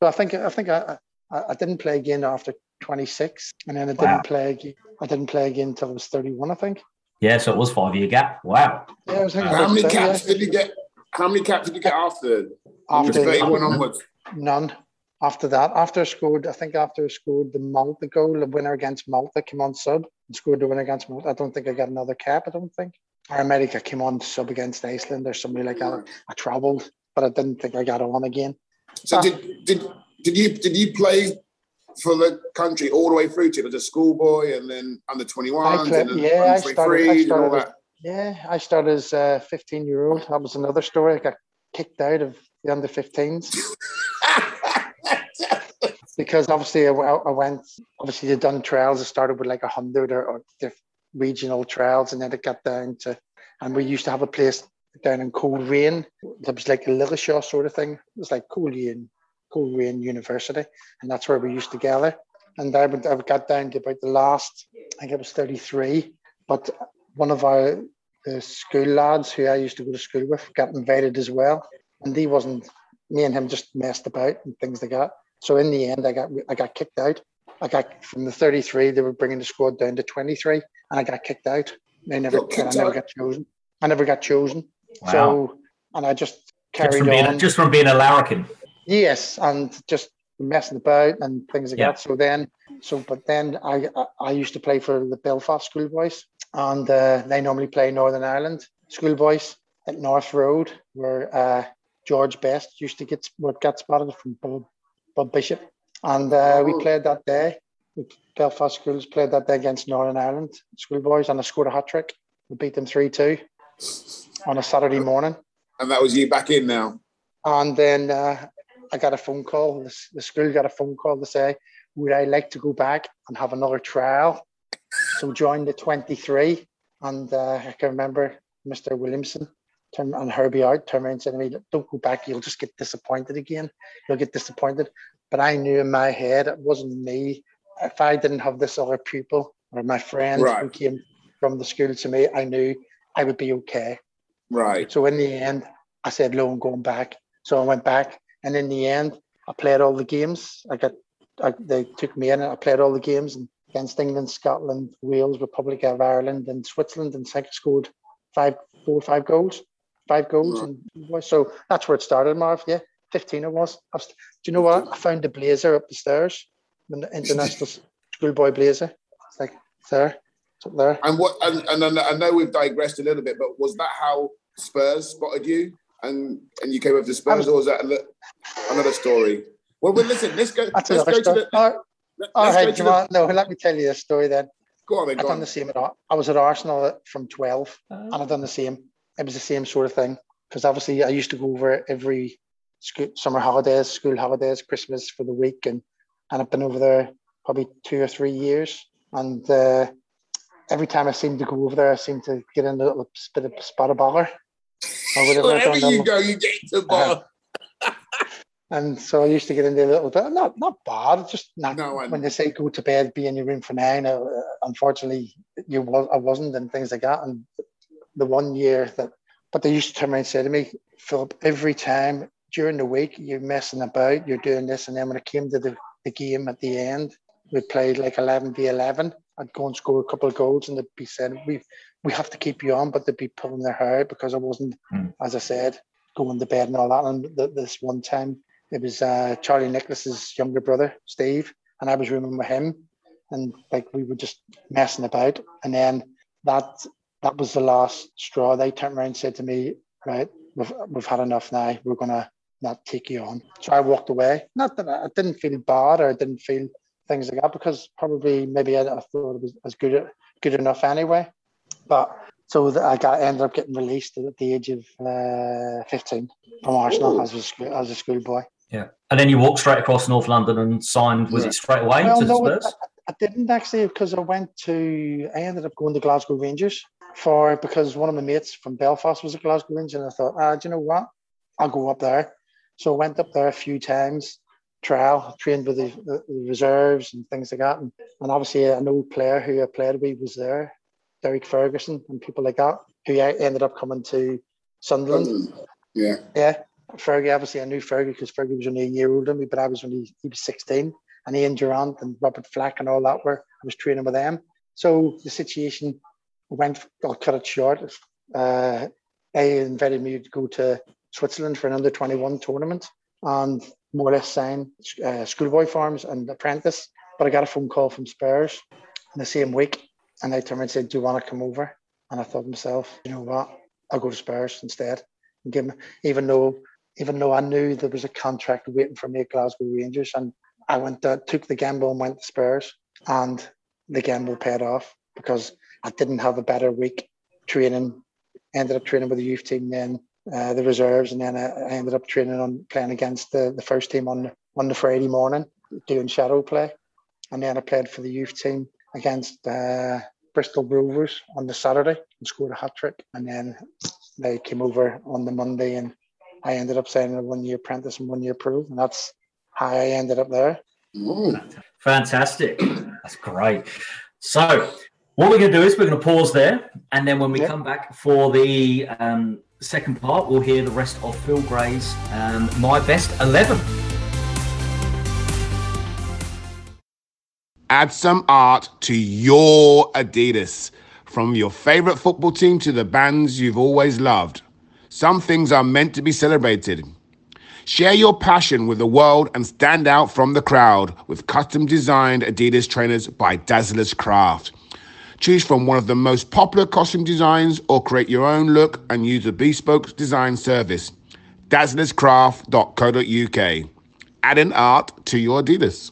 So I think I think I, I, I didn't play again after 26, and then I didn't play again. I didn't play again until I was 31, I think. Yeah, so it was five year gap. Wow. Yeah, I was thinking How many that, caps yeah. did you get? How many caps did you get after? After- 31 onwards. None. After that, after I scored, I think after I scored the Malta goal, the winner against Malta came on sub and scored the winner against Malta. I don't think I got another cap. I don't think. Or America came on sub against Iceland or somebody like that. I travelled, but I didn't think I got on again. So ah. did did did you did you play for the country all the way through to it as a schoolboy and then under 21 and then yeah, I started- I 23s and all started as-? Yeah, I started as a 15 year old. That was another story. I got kicked out of the under 15s because obviously I, I went, obviously, they'd done trials. It started with like 100 or, or regional trials, and then it got down to, and we used to have a place down in Coleraine. That was like a Lillishire sort of thing. It was like Coleraine, Coleraine University, and that's where we used to gather. And I, would, I got down to about the last, I think it was 33, but one of our the school lads who I used to go to school with got invited as well, and he wasn't. Me and him just messed about and things like that. So in the end, I got I got kicked out. I got from the 33, they were bringing the squad down to 23, and I got kicked out. I never, Got I never out? got chosen. I never got chosen. Wow. So, and I just just, carried being, on. just from being a larrikin. Yes, and just messing about and things like Yeah. that. So then, so but then I I, I used to play for the Belfast Schoolboys, and uh, they normally play Northern Ireland Schoolboys at North Road, where uh, George Best used to get what got spotted from Bob, Bob Bishop, and uh, we Oh. played that day. We- Belfast Schools played that day against Northern Ireland Schoolboys, and I scored a hat trick. We beat them three two on a Saturday morning. And that was you back in now. And then uh, I got a phone call. The, the school got a phone call to say, would I like to go back and have another trial? So join the 23. And uh, I can remember Mr. Williamson turn, and Herbie Art turned around and said to me, don't go back. You'll just get disappointed again. You'll get disappointed. But I knew in my head it wasn't me. If I didn't have this other pupil or my friends who came from the school to me, I knew I would be okay. Right. So in the end, I said, "No, I'm going back." So I went back, and in the end, I played all the games. I got, I, they took me in, and I played all the games against England, Scotland, Wales, Republic of Ireland, and Switzerland, and I scored five, four, or five goals, five goals, and so that's where it started, Marv. Yeah, fifteen it was. I was. Do you know what? I found the blazer up the stairs, the international schoolboy blazer. It's like it's there, it's up there. And what? And, and I know we've digressed a little bit, but was that how Spurs spotted you? And and you came over to Spurs, or was that a another story? Well, well, listen. Let's go. That's let's another go to the. All right, let- all let's right, go to do the- no, let me tell you a story then. Go on, then. I've done on. the same at Ar- I was at Arsenal from 12 and I've done the same. It was the same sort of thing because obviously I used to go over every school, summer holidays, school holidays, Christmas for the week, and and I've been over there probably two or three years. And uh, every time I seem to go over there, I seem to get in a little bit of spot of bother or whatever. I Wherever you go, you get to bar. And so I used to get into a little bit, not not bad, just not No, when they say go to bed, be in your room for nine. Uh, unfortunately, you was I wasn't, and things like that. And the one year that, but they used to turn around and say to me, Philip, every time during the week you're messing about, you're doing this, and then when it came to the, the game at the end, we played like eleven v eleven. I'd go and score a couple of goals, and they'd be saying, "We we have to keep you on," but they'd be pulling their hair out because I wasn't, Hmm. as I said, going to bed and all that. And th- this one time, it was uh, Charlie Nicholas's younger brother, Steve, and I was rooming with him, and like we were just messing about. And then that that was the last straw. They turned around and said to me, "Right, we've we've had enough now. We're gonna not take you on." So I walked away. Not that I, I didn't feel bad or I didn't feel things like that because probably maybe I, I thought it was as good good enough anyway. But so that I got ended up getting released at the age of uh, 15 from Arsenal Ooh. as a school, as a schoolboy. Yeah. And then you walked straight across North London and signed, was Yeah. it straight away Well, to no, I, Spurs? I didn't actually because I went to I ended up going to Glasgow Rangers for because one of my mates from Belfast was a Glasgow Ranger and I thought, ah, do you know what? I'll go up there. So I went up there a few times, trial, trained with the, the, reserves and things like that. And, and obviously an old player who I played with was there, Derek Ferguson and people like that, who ended up coming to Sunderland. Yeah. Yeah. Fergie, obviously, I knew Fergie because Fergie was only a year older than me, but I was only he was 16, and Ian Durrant and Robert Fleck and all that were I was training with them. So the situation went. I'll cut it short. Uh, they invited me to go to Switzerland for an under 21 tournament and more or less sign uh, schoolboy forms and apprentice. But I got a phone call from Spurs in the same week, and they turned and said, "Do you want to come over?" And I thought to myself, you know what? I'll go to Spurs instead. And give them, even though even though I knew there was a contract waiting for me at Glasgow Rangers, and I went to, took the gamble and went to Spurs, and the gamble paid off because I didn't have a better week training. Ended up training with the youth team, then uh, the reserves, and then I, I ended up training on playing against the, the first team on on the Friday morning, doing shadow play, and then I played for the youth team against uh, Bristol Rovers on the Saturday and scored a hat trick, and then they came over on the Monday and I ended up signing a one year apprentice and one year pro, and that's how I ended up there. Fantastic. That's great. So, what we're going to do is we're going to pause there, and then when we yep. come back for the um, second part, we'll hear the rest of Phil Gray's um, My Best 11. Add some art to your Adidas. From your favorite football team to the bands you've always loved. Some things are meant to be celebrated. Share your passion with the world and stand out from the crowd with custom designed Adidas trainers by Dazzlers Craft. Choose from one of the most popular costume designs or create your own look and use a bespoke design service. Dazzlerscraft.co.uk. Add an art to your Adidas.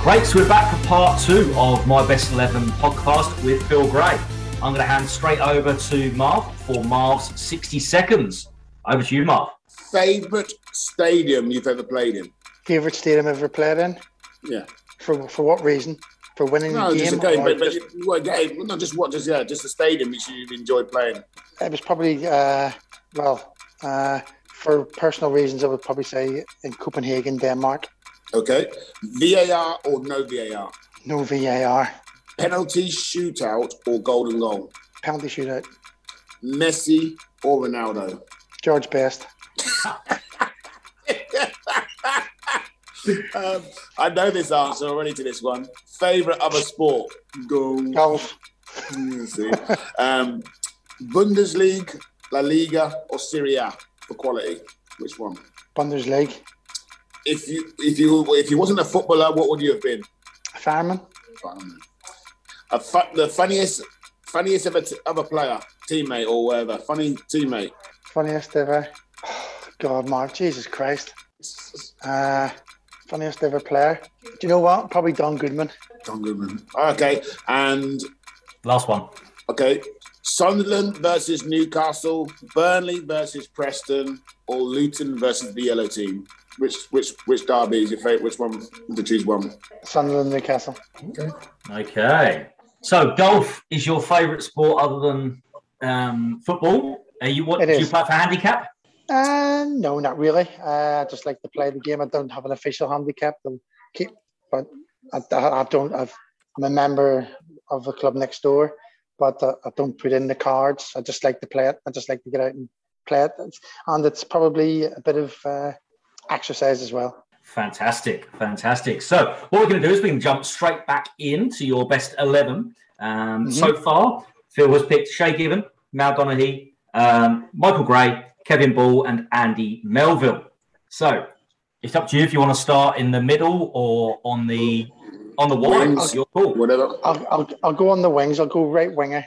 Great, so we're back for part two of my Best 11 podcast with Phil Gray. I'm going to hand straight over to Marv for Marv's 60 seconds. Over to you, Marv. Favorite stadium you've ever played in? Favorite stadium I've ever played in? Yeah. For for what reason? For winning no, the game? Just a game, but, just... what game? Not just what, just yeah, just a stadium which you enjoyed playing. It was probably uh, well, uh, for personal reasons, I would probably say in Copenhagen, Denmark. Okay, VAR or no VAR? No VAR. Penalty shootout or golden goal? Penalty shootout. Messi or Ronaldo? George Best. um, I know this answer already to this one. Favorite other sport? Go. Golf. see. Um, Bundesliga, La Liga, or Serie A for quality? Which one? Bundesliga. If you if you if you wasn't a footballer, what would you have been? A fireman. Fireman. A fu- the funniest funniest ever t- other player, teammate or whatever. Funny teammate. Funniest ever. God, Mark, Jesus Christ. Uh, funniest ever player. Do you know what? Probably Don Goodman. Don Goodman. Okay, and last one. Okay, Sunderland versus Newcastle, Burnley versus Preston, or Luton versus the yellow team. Which which which derby is your favourite? Which one to choose one? Sunderland, Newcastle. Okay. Okay. So golf is your favourite sport other than um, football? Are you what? It do is. you play for handicap? Uh, no, not really. Uh, I just like to play the game. I don't have an official handicap. i keep, but I, I don't. i am a member of the club next door, but uh, I don't put in the cards. I just like to play it. I just like to get out and play it, and it's probably a bit of uh, exercise as well. Fantastic, fantastic. So what we're going to do is we can jump straight back into your best eleven. Um, mm-hmm. So far, Phil has picked Shay Given, Mal Donaghy, um, Michael Gray, Kevin Ball, and Andy Melville. So it's up to you if you want to start in the middle or on the on the wings. Your call. Whatever. I'll, I'll, I'll go on the wings. I'll go right winger.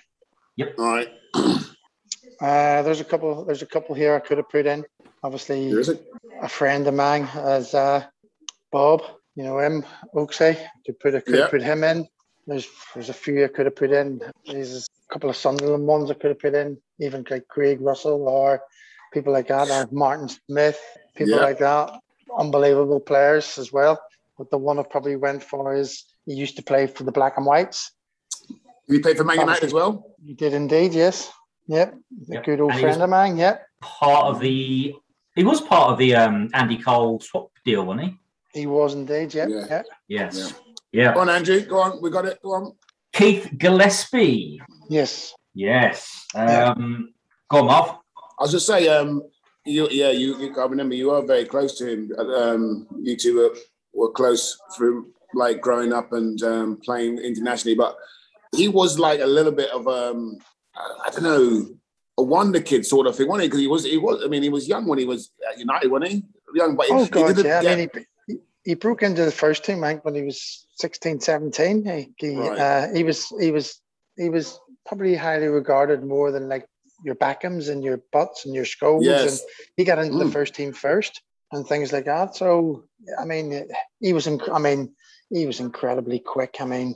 Yep. All right. Uh, there's a couple. There's a couple here I could have put in. Obviously, a friend of mine as uh, Bob, you know him, Oaksey, could put a, could yep. put him in. There's there's a few I could have put in. There's a couple of Sunderland ones I could have put in, even like Craig Russell or people like that, or Martin Smith, people yep. like that. Unbelievable players as well. But the one I probably went for is he used to play for the Black and Whites. Did he play for Man United as well? He did indeed, yes. Yep. A good old and friend of mine, yep. Part of the he was part of the um, Andy Cole swap deal, wasn't he? He was indeed, yeah. yeah. yeah. Yes. Yeah. yeah. Go on, Andrew. Go on. We got it. Go on. Keith Gillespie. Yes. Yes. Um, Go on, Marv. I was just say, um, you, yeah, you, you, I remember you are very close to him. Um, you two were, were close through like growing up and um, playing internationally, but he was like a little bit of um, I don't know, a wonder kid sort of thing, wasn't he? Because he was, he was. I mean, he was young when he was at United, wasn't he? Young, but oh he, god, he yeah. get, I mean, he, he broke into the first team, Mike, when he was 16, 17. He he, Right. uh, he was he was he was probably highly regarded more than like your Beckhams and your Butts and your Scholes. Yes. And he got into the Mm. first team first and things like that. So I mean, he was. Inc- I mean, he was incredibly quick. I mean,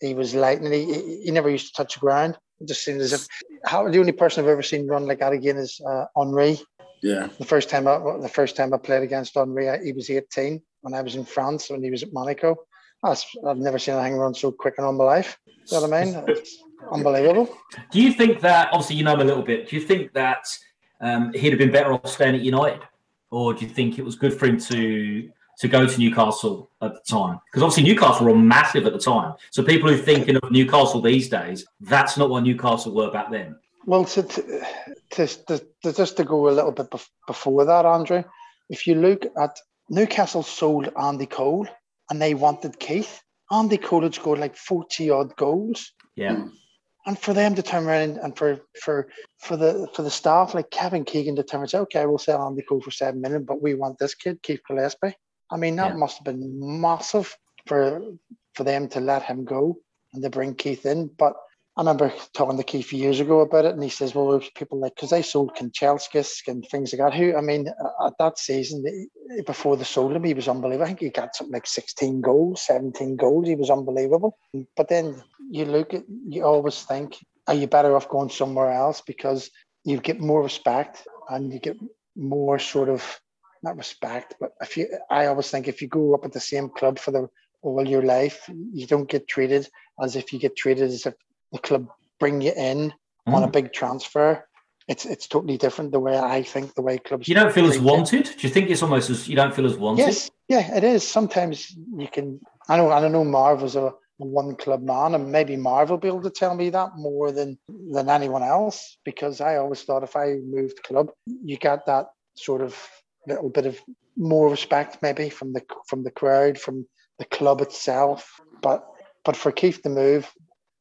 he was lightning. He, he, he never used to touch the ground. It just seemed as if how the only person I've ever seen run like that again is uh, Henry. yeah, The first time I the first time I played against Henry, I- he was 18 when I was in France when he was at Monaco. That's, I've never seen anything run so quick in all my life. You know what I mean? Unbelievable. Do you think that obviously you know him a little bit? Do you think that um, he'd have been better off staying at United, or do you think it was good for him to to go to Newcastle at the time? Because obviously Newcastle were massive at the time. So people who are thinking of Newcastle these days, that's not what Newcastle were back then. Well, to, to, to, to just to go a little bit before that, Andrew, if you look at Newcastle sold Andy Cole and they wanted Keith. Andy Cole had scored like 40 odd goals. Yeah, And for them to turn around and for for for the for the staff like Kevin Keegan to turn and say, okay, we'll sell Andy Cole for seven million, but we want this kid, Keith Gillespie. I mean, that Yeah. must have been massive for for them to let him go and to bring Keith in. But I remember talking to Keith years ago about it, and he says, "Well, people like because they sold Kanchelskis and things like that. Who I mean, uh, at that season eh, before they sold him, he was unbelievable. I think he got something like 16 goals, 17 goals. He was unbelievable. But then you look at, you always think, are you better off going somewhere else because you get more respect and you get more sort of not respect, but if you, I always think if you go up at the same club for the all your life, you don't get treated as if you get treated as if the club bring you in on a Mm. big transfer. It's it's totally different the way I think the way clubs. you don't feel as wanted. Do you think it's almost as you don't feel as wanted? Yes, yeah, it is. Sometimes you can. I know. I know. Marv was a, a one club man, and maybe Marv will be able to tell me that more than than anyone else. Because I always thought if I moved club, you got that sort of little bit of more respect, maybe from the from the crowd, from the club itself. But but for Keith to move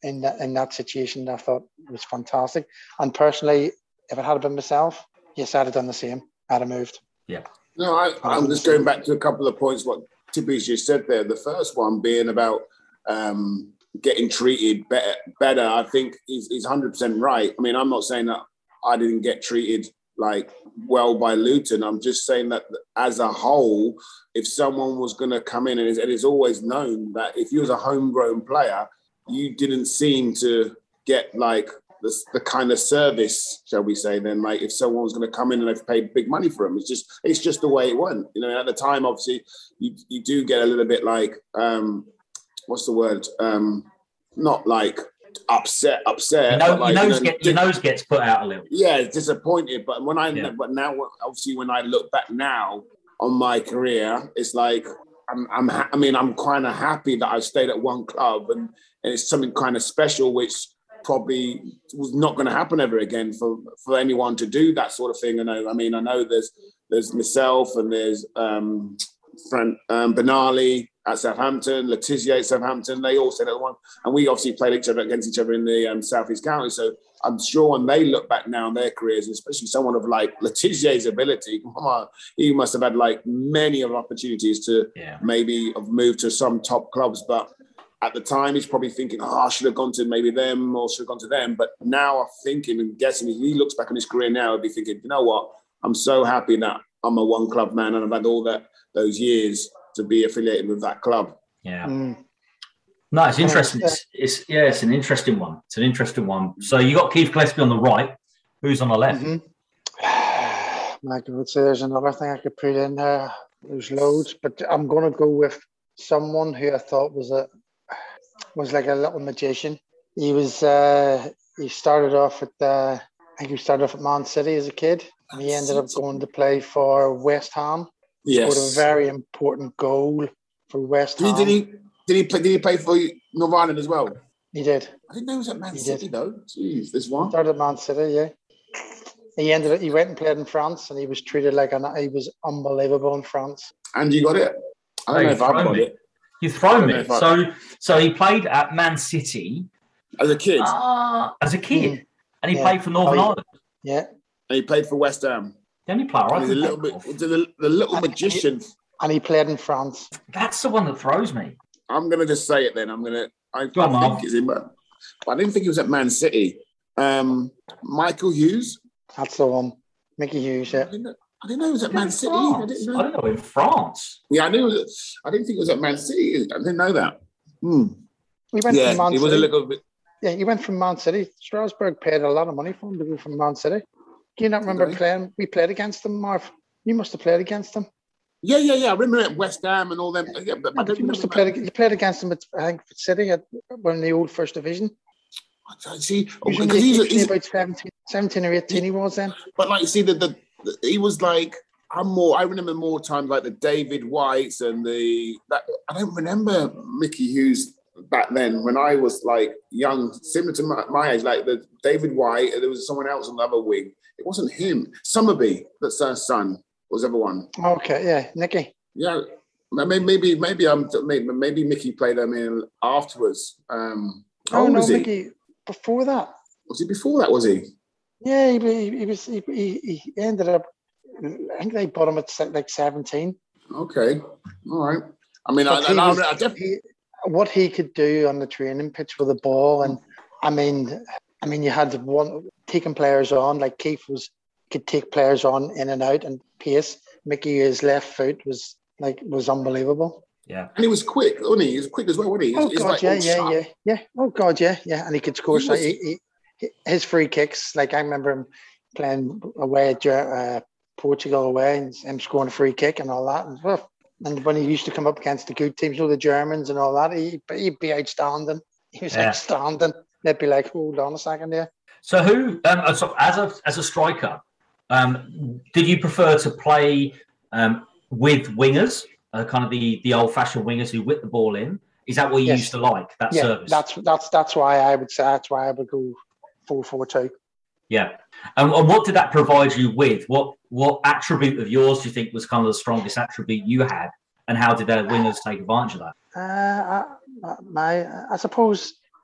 in that in that situation, I thought was fantastic. And personally, if it had been myself, yes, I'd have done the same. I'd have moved. Yeah. No, I, I'm just going back to a couple of points what Tippy's just said there. The first one being about um, getting treated better. Better, I think he's, he's 100% right. I mean, I'm not saying that I didn't get treated like well by Luton. I'm just saying that as a whole, if someone was going to come in, and it's, and it's always known that if you was a homegrown player, you didn't seem to get like the, the kind of service, shall we say, then like if someone was going to come in and they've paid big money for them, it's just it's just the way it went. You know, at the time, obviously, you you do get a little bit like um, what's the word? Um, not like upset, upset. You know, but like, your, you nose know, get, your nose gets put out a little. yeah, disappointed. But when I, Yeah. but now, obviously, when I look back now on my career, it's like I'm, I'm ha- I mean, I'm kind of happy that I stayed at one club, and, and it's something kind of special, which probably was not going to happen ever again for for anyone to do that sort of thing. I know. I mean, I know there's there's myself and there's um, Fran, um, Benali at Southampton, Le Tissier at Southampton. They all said at one, and we obviously played each other against each other in the um, Southeast County. So I'm sure when they look back now on their careers, and especially someone of like Le Tissier's ability, come on, he must have had like many of opportunities to Yeah. maybe have moved to some top clubs, but at the time he's probably thinking, oh, I should have gone to maybe them or should have gone to them. But now I'm thinking and guessing, if he looks back on his career now, he'd be thinking, you know what? I'm so happy that I'm a one club man and I've had all that those years to be affiliated with that club. Yeah. Mm. No, it's interesting. It's, it's yeah, it's an interesting one. It's an interesting one. So you got Keith Gillespie on the right. Who's on the left? Mhm. Like I would say, there's another thing I could put in there. There's loads, but I'm going to go with someone who I thought was a was like a little magician. He was uh, he started off at uh, I think he started off at Man City as a kid, and he ended up going to play for West Ham. Yes. Scored a very important goal for West Did he, Ham. did he did he play, did he play for North Ireland as well? He did. I didn't know he was at Man He City did. though. Jeez, this one. Started at Man City, yeah. he ended up, he went and played in France and he was treated like an, he was unbelievable in France. And you got it. I don't Hey, know if I've got it. You've thrown I me. don't know if So, so he played at Man City As a kid, ah, as a kid, and he Yeah. played for Northern Oh. Ireland. Yeah. and he played for West Ham. The only player I And he's a little think bit the, the little magician. And he played in France. That's the one that throws me. I'm gonna just say it then. I'm gonna. I, Go on, I Mark. think it's him, but but I didn't think he was at Man City. Um, Michael Hughes. That's the one. Mickey Hughes, yeah. Didn't, know, I didn't know he was at In Man City. I didn't I know. don't know in France. Yeah, I knew. It was, I didn't think he was at Man City. I didn't know that. Hmm. He went Yeah, from Man he was a little bit. Yeah, he went from Man City. Strasbourg paid a lot of money for him to go from Man City. Do you not remember Okay. playing? We played against them, Marv. You must have played against them. Yeah, yeah, yeah. I remember at West Ham and all them. Yeah, but I You must have remember played. You played against them at I think City at when the old First Division. that. See, He was because he's, he was he's, about 17, 17 or eighteen. He was then. but like you see, the, the, the he was like. I'm more. I remember more times like the David Whites and the. That, I don't remember Mickey Hughes back then when I was like young, similar to my, my age. Like the David White, there was someone else on the other wing. It wasn't him. Summerbee, that's her son, was the other one. Okay, yeah, Nicky. Yeah, maybe maybe maybe I'm maybe, maybe Mickey played them in afterwards. Um, Oh no. Mickey. Before that, Was he before that? Was he? Yeah, he, he, he was. He, he, he ended up. I think they bought him at like seventeen. Okay, all right. I mean, I, he I, I, was- I definitely. he- what he could do on the training pitch with the ball, and I mean, I mean, you had one taking players on. Like Keith was could take players on in and out and pace. Mickey, his left foot was like was unbelievable. Yeah. And he was quick, wasn't he? He was quick as well, wasn't he? He's- Oh he's god, like yeah, all yeah, yeah, yeah. Oh god, yeah, yeah. And he could score. He so was- he, he, his free kicks, like I remember him playing away at uh, Portugal away, and him scoring a free kick and all that. And, well, and when he used to come up against the good teams, know, the Germans and all that, he, he'd be outstanding. He was Yeah. outstanding. They'd be like, hold on a second there. So who, um, so as a as a striker, um, did you prefer to play um, with wingers, uh, kind of the the old fashioned wingers who whip the ball in? Is that what you Yes. used to like that yeah, service? that's that's that's why I would say that's why I would go four four two. Yeah. And, and what did that provide you with? What what attribute of yours do you think was kind of the strongest attribute you had? And how did their wingers take advantage of that? Uh, I, my, I suppose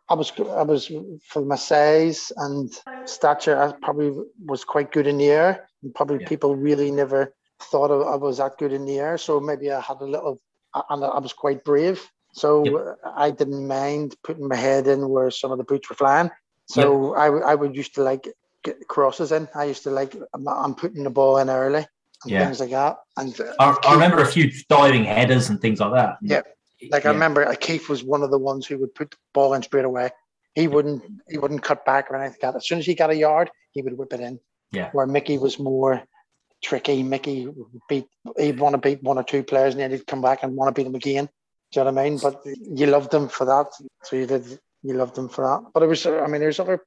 I was, I was for my size and stature. I probably was quite good in the air, and probably Yeah. people really never thought I I was that good in the air. So maybe I had a little, and I was quite brave. So I didn't mind putting my head in where some of the boots were flying. So I, I would used to like get crosses in. I used to like I'm, I'm putting the ball in early and Yeah. things like that. And uh, I, I remember a few diving headers and things like that. Yeah. like I remember uh, Keith was one of the ones who would put the ball in straight away. He wouldn't he wouldn't cut back or anything like that. As soon as he got a yard, he would whip it in. Yeah. Where Mickey was more tricky. Mickey beat he'd want to beat one or two players and then he'd come back and want to beat them again. Do you know what I mean? But you loved him for that. So you did you loved him for that. But it was I mean there's other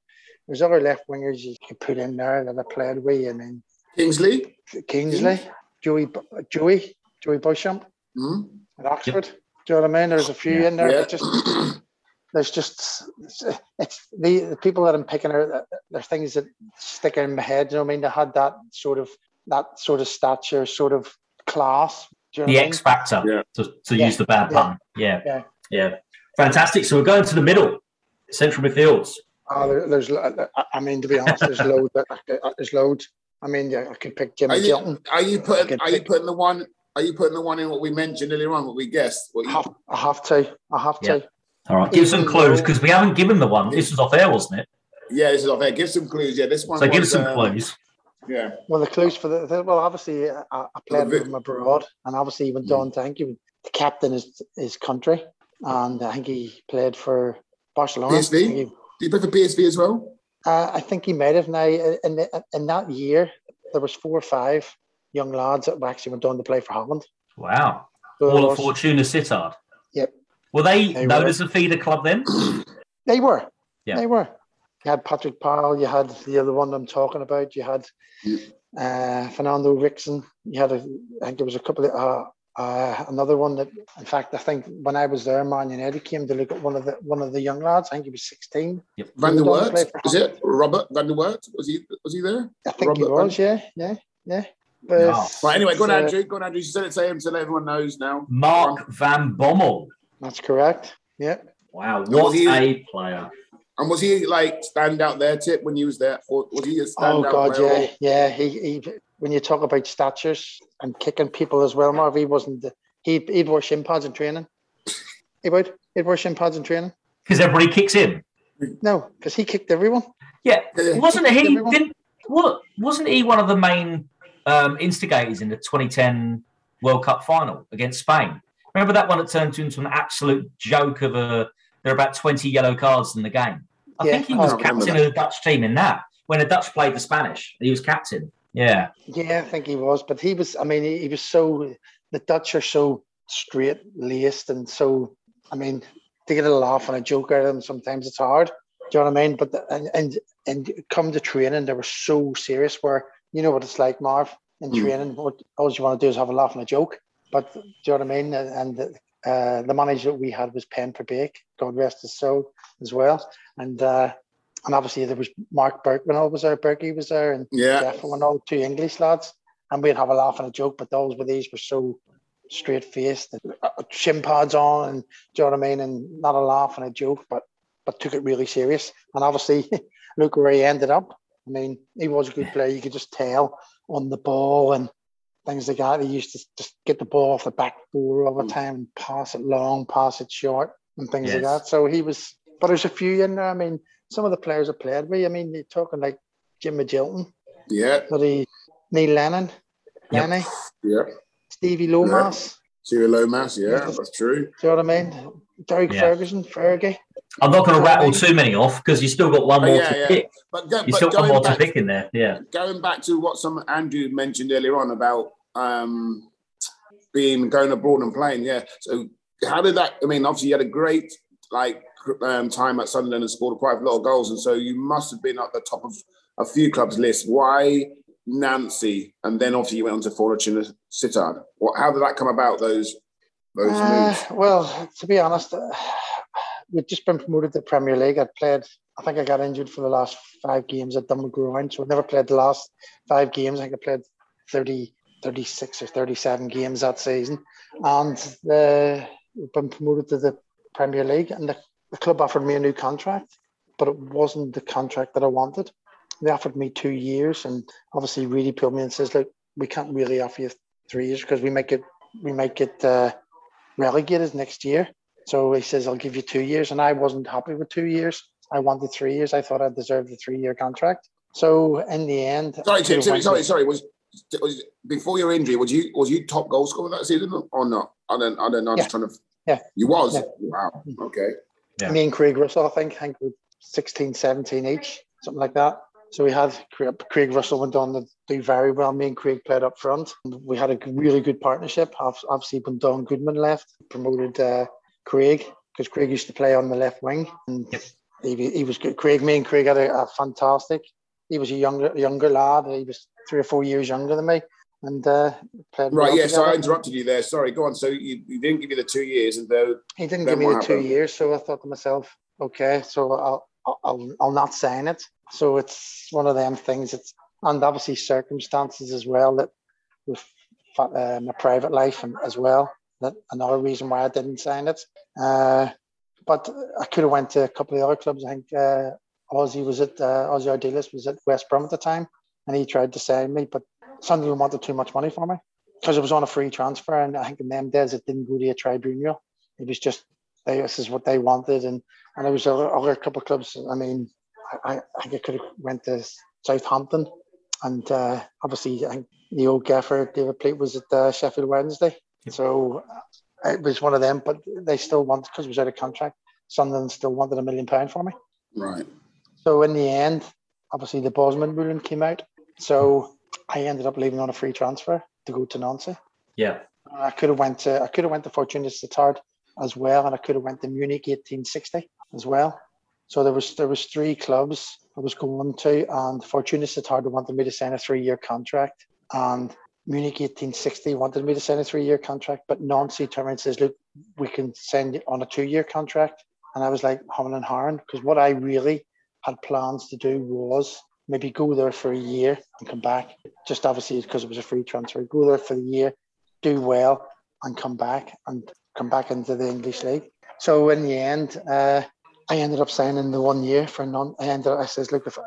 there's other left wingers you could put in there that I played with. I mean Kingsley. Kingsley, Joey Joey, Joey Beauchamp Hmm? at Oxford. Do you know what I mean? There's a few Yeah. in there. Yeah. that just there's just it's, it's the, the people that I'm picking are there's things that stick in my head. You know what I mean? They had that sort of that sort of stature, sort of class. You know the what I mean? X factor Yeah. to, to Yeah. use the bad Yeah. pun. Yeah. Yeah. Yeah. Fantastic. So we're going to the middle, central midfields. Oh, ah, there, there's I- uh, uh, I mean to be honest, there's loads. Uh, there's loads. I mean, yeah, I could pick Are Jimmy you, Gilton. are you putting Good are you putting the one are you putting the one in what we mentioned earlier on, what we guessed? What I have, I have to. I have to. All right. Give some clues because we haven't given the one. This was off air, wasn't it? yeah, this is off air. Give some clues. Yeah, this one So give was, us some um, clues. Yeah. Well, the clues for the, the well, obviously, I, I played with the- him abroad, and obviously, he went Mm. on to I think he was the captain his his country, and I think he played for Barcelona. PSV? think he, Do you play for PSV as well? uh, I think he might have. Now, in the, in that year, there was four or five young lads that actually went on to play for Holland. Wow. So All of was- Fortuna Sittard. Yep. Were they, They known were. as a feeder club then? They were. Yeah. They were. You had Patrick Paauwe. You had the other one I'm talking about. You had Yeah. uh, Fernando Ricksen. You had, a, I think there was a couple of uh, Uh, another one that, in fact, I think when I was there, Man United came to look at one of the one of the young lads. I think he was 16. Yep. Van der He was Wert, is it Robert Van der Wert? Was he was he there? I think he Robert was, yeah, yeah, yeah. But No. Right. Anyway, go on, uh, Andrew. Go on, Andrew. You said it to him so that everyone knows now. Mark Van Bommel. That's correct. Yeah. Wow, what he- a player. And was he like stand out there, Tip, when you was there? Or was he a Oh God, player? yeah, yeah. He, he, when you talk about statures and kicking people as well, Marv, he wasn't. The, he, he'd wear shin pads in training. He would. He'd wear shin pads in training. Because everybody kicks him. No, because he kicked everyone. Yeah, wasn't he? Everyone- Didn't, what wasn't he one of the main um, instigators in the 2010 World Cup final against Spain? Remember that one that turned into an absolute joke of a. There are about 20 yellow cards in the game. I Yeah, think he was captain of the Dutch team in that when the Dutch played the Spanish. He was captain. Yeah, Yeah, I think he was, but he was. I mean, he, he was so. The Dutch are so straight laced and so. I mean, to get a laugh and a joke out of them sometimes it's hard. Do you know what I mean? But the, and and and come to training, they were so serious. Where you know what it's like, Marv. In Mm. training, what all you want to do is have a laugh and a joke. But do you know what I mean? And and, uh, the manager that we had was Pim Verbeek, God rest his soul, as well. And uh, and obviously there was Mark Berkman was there, Berkey was there, and Yeah. Jeff and all two English lads, and we'd have a laugh and a joke. But those with these were so straight faced, shin pads on, and do you know what I mean? And not a laugh and a joke, but but took it really serious. And obviously, look where he ended up. I mean, he was a good player. You could just tell on the ball and things like that. He used to just get the ball off the back four all the Mm. time and pass it long, pass it short, and things like that. So he was. But there's a few in there. I mean, some of the players that played with. I mean, you're talking like Jim Magilton. Yeah. Bloody Neil Lennon, Yep. Lenny, Yeah. Stevie Lomas. Cyril Lomas. Yeah, that's true. Do you know what I mean? Derek Yeah. Ferguson, Fergie. I'm not going to rattle too many off because you still got one more yeah, to yeah. pick. But, go, You but still got going more to back, pick in there. Yeah. going back to what some Andrew mentioned earlier on about um, being going abroad and playing. Yeah. So how did that? I mean, obviously you had a great like um, time at Sunderland and scored quite a lot of goals, and so you must have been at the top of a few clubs' list. Why Nancy? And then obviously you went on to Fortuna Sittard. What? How did that come about? Those those Uh, moves. well, to be honest, uh, we'd just been promoted to the Premier League. I'd played, I think I got injured for the last five games at Dunmcgroin, so I never played the last five games. I think I played 30, 36 or 37 games that season. And uh, we've been promoted to the Premier League, and the, the club offered me a new contract, but it wasn't the contract that I wanted. They offered me two years, and obviously Reedy pulled me and says, "Look, we can't really offer you three years because we might get we might get uh, relegated next year." So he says, "I'll give you two years," and I wasn't happy with two years. I wanted three years. I thought I deserved a three-year contract. So in the end, Sorry, Tim. Sorry, sorry, sorry. Was, was before your injury? Was you was you top goal scorer that season or not? I don't. I don't know. I'm just Yeah. trying to. Yeah. You was. Yeah. Wow. Okay. Yeah. Me and Craig Russell, I think, I think we 16, 17 each, something like that. So we had Craig Russell went on to do very well. Me and Craig played up front. We had a really good partnership. Obviously, when Don Goodman left, promoted uh, Craig because Craig used to play on the left wing, and he, he was good. Craig, me and Craig had a, a fantastic. He was a younger younger lad. He was three or four years younger than me, and uh, played Right. well Yeah. So I interrupted you there. Sorry. Go on. So you, you didn't give you the two years, and though He didn't give me the two years, so I thought to myself, okay, so I'll, I'll, I'll not sign it. So it's one of them things. It's and obviously circumstances as well that with uh, my private life and as well. That another reason why I didn't sign it. Uh, but I could have went to a couple of other clubs. I think uh, Ossie was at uh, Ossie Ardiles was at West Brom at the time, and he tried to sign me, but Sunderland wanted too much money for me because it was on a free transfer, and I think in them days it didn't go to a tribunal. It was just they, this is what they wanted, and and there was other, other couple of clubs. I mean, I, I I think I could have went to Southampton, and uh, obviously I think the old gaffer David Pleat was at uh, Sheffield Wednesday, so uh, it was one of them. But they still wanted because it was out of contract. Sunderland still wanted a million pound for me. right. So in the end, obviously the Bosman ruling came out. So I ended up leaving on a free transfer to go to Nancy. Yeah. I could have went to I could have went to Fortuna Sittard as well, and I could have went to Munich 1860 as well. So there was there was three clubs I was going to, and Fortuna Sittard wanted me to sign a three year contract, and Munich 1860 wanted me to sign a three-year contract, but Nancy turned around and says, "Look, we can send you on a two-year contract." And I was like, "Humming and hawing," because what I really had plans to do was maybe go there for a year and come back. Just obviously because it was a free transfer, go there for the year, do well, and come back and come back into the English league. So in the end, uh, I ended up signing the one year for non. I ended. Up, I says, look, if I,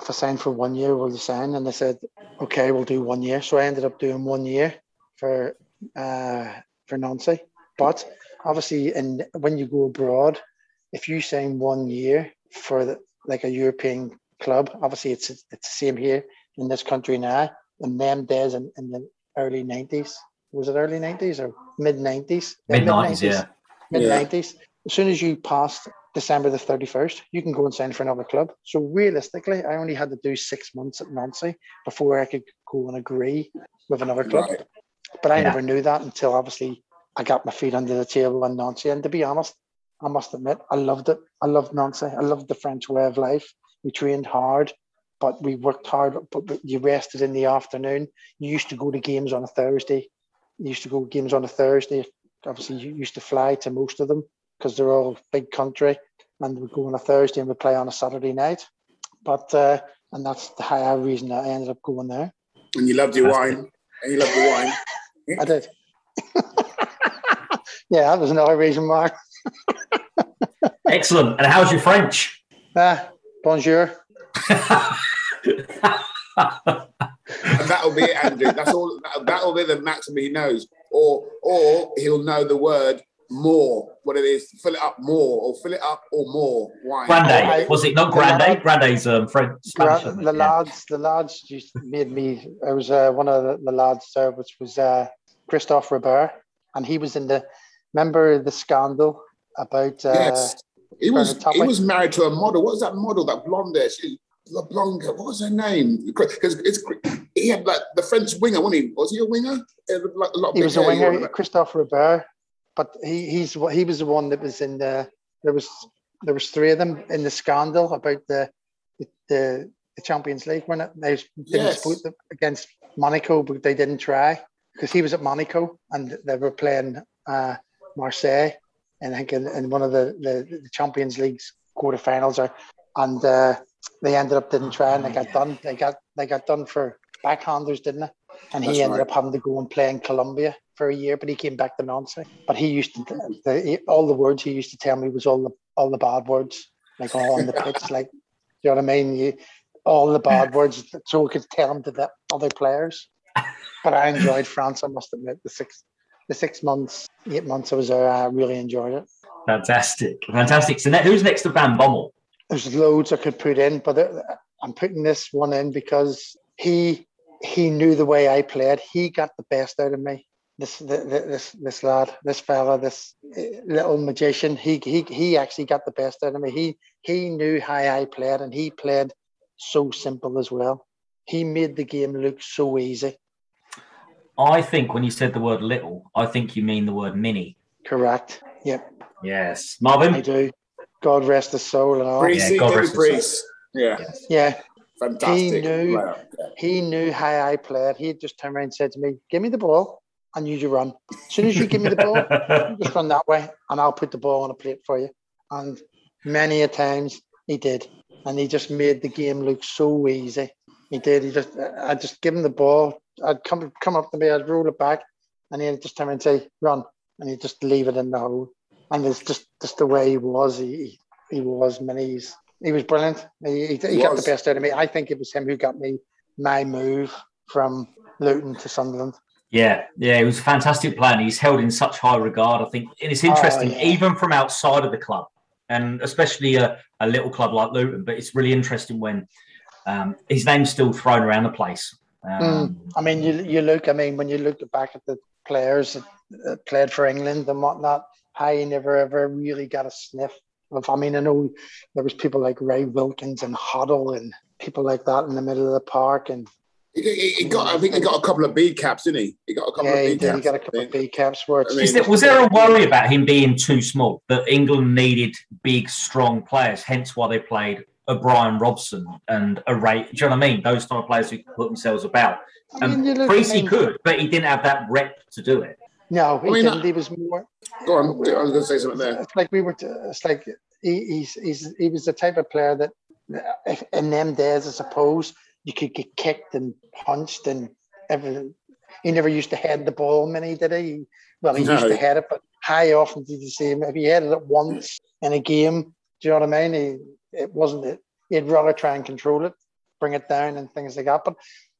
if I sign for one year, will you sign? And they said, okay, we'll do one year. So I ended up doing one year for uh, for Nancy. But obviously, and when you go abroad, if you sign one year for the, like a European club, obviously it's it's the same here in this country now. In them days, in, in the early nineties, was it early nineties or mid nineties? Mid nineties, yeah. Mid nineties. Yeah. As soon as you passed December the 31st, you can go and sign for another club. So realistically, I only had to do six months at Nancy before I could go and agree with another club. Right. But I yeah. never knew that until obviously I got my feet under the table in Nancy. And to be honest, I must admit, I loved it. I loved Nancy. I loved the French way of life. We trained hard, but we worked hard. But you rested in the afternoon. You used to go to games on a Thursday. You used to go games on a Thursday. Obviously, you used to fly to most of them because they're all big country and we go on a Thursday and we play on a Saturday night. But uh, and that's the higher reason that I ended up going there. And you loved your wine. And you loved your wine. I did. yeah, that was another reason, Mark. Excellent. And how's your French? Uh, bonjour. and that'll be it, Andrew. That's all. That'll be the maximum he knows, or or he'll know the word more, what it is, fill it up more, or fill it up or more wine. Grande, was it not Grande? Grande's um, French. Spanish, the yeah. lads, the lads just made me. I was uh, one of the, the, lads there, which was uh, Christophe Robert, and he was in the. Remember the scandal about? Uh, yes, he was. He was married to a model. What was that model? That blonde there. She, the blonde. What was her name? Because it's he had like the French winger, wasn't he? Was he a winger? Like a he was a winger. Christophe Robert but he he's he was the one that was in the there was there was three of them in the scandal about the the, the Champions League when it they didn't yes. against Monaco, but they didn't try because he was at Monaco and they were playing uh, Marseille, I think in, in one of the, the, the Champions League's quarterfinals, or and uh, they ended up didn't try and they got done. They got they got done for backhanders, didn't they? And he That's ended right. up having to go and play in Colombia for a year, but he came back to Nancy. But he used to the, all the words he used to tell me was all the all the bad words, like all on the pitch, like you know what I mean. You, all the bad words, so we could tell them to the other players. But I enjoyed France. I must admit, the six the six months, eight months I was there, I really enjoyed it. Fantastic, fantastic. So who's next to Van Bommel? There's loads I could put in, but I'm putting this one in because he he knew the way I played. He got the best out of me this this this lad, this fella, this eh, little magician, he he he actually got the best out of me. He he knew how I played, and he played so simple as well. He made the game look so easy. I think when you said the word little, I think you mean the word mini. Correct. Yep. Yes, Marvin. I do. God rest his soul and all. yeah, God rest his Yeah. Yeah. Fantastic. He knew. He knew how I played. He just turned around and said to me, "Give me the ball." and you to run. As soon as you give me the ball, just run that way, and I'll put the ball on a plate for you. And many a times he did, and he just made the game look so easy. He did. He just, I just give him the ball. I'd come come up to me, I'd roll it back, and he'd just turn and say, "Run," and he'd just leave it in the hole. And it's just just the way he was. He he was many. He was brilliant. He, he, he got the best out of me. I think it was him who got me my move from Luton to Sunderland. Yeah, yeah, it was a fantastic player. And he's held in such high regard. I think and it's interesting, oh, yeah. even from outside of the club, and especially a, a, little club like Luton. But it's really interesting when um, his name's still thrown around the place. Um, mm. I mean, you you look. I mean, when you look back at the players that played for England and whatnot, I never ever really got a sniff of. I mean, I know there was people like Ray Wilkins and Hoddle and people like that in the middle of the park and he, he, got, I think he got a couple of B caps, didn't he? He got a couple yeah, of B he caps. He got a couple of B caps. Where I mean, there, was there a worry about him being too small that England needed big, strong players, hence why they played a Brian Robson and a Ray. Do you know what I mean? Those type of players who put themselves about. I mean, And you Creasy could, but he didn't have that rep to do it. No, he I mean, didn't. He was more. Go on. I was going to say something there. It's like we were. t- It's like he, he's he's he was the type of player that if, in them days, I suppose, you could get kicked and punched and everything. He never used to head the ball many, did he? Well, he used to head it, but how often did you see him? If he headed it once in a game, do you know what I mean? He, it wasn't it. He'd rather try and control it, bring it down, and things like that. But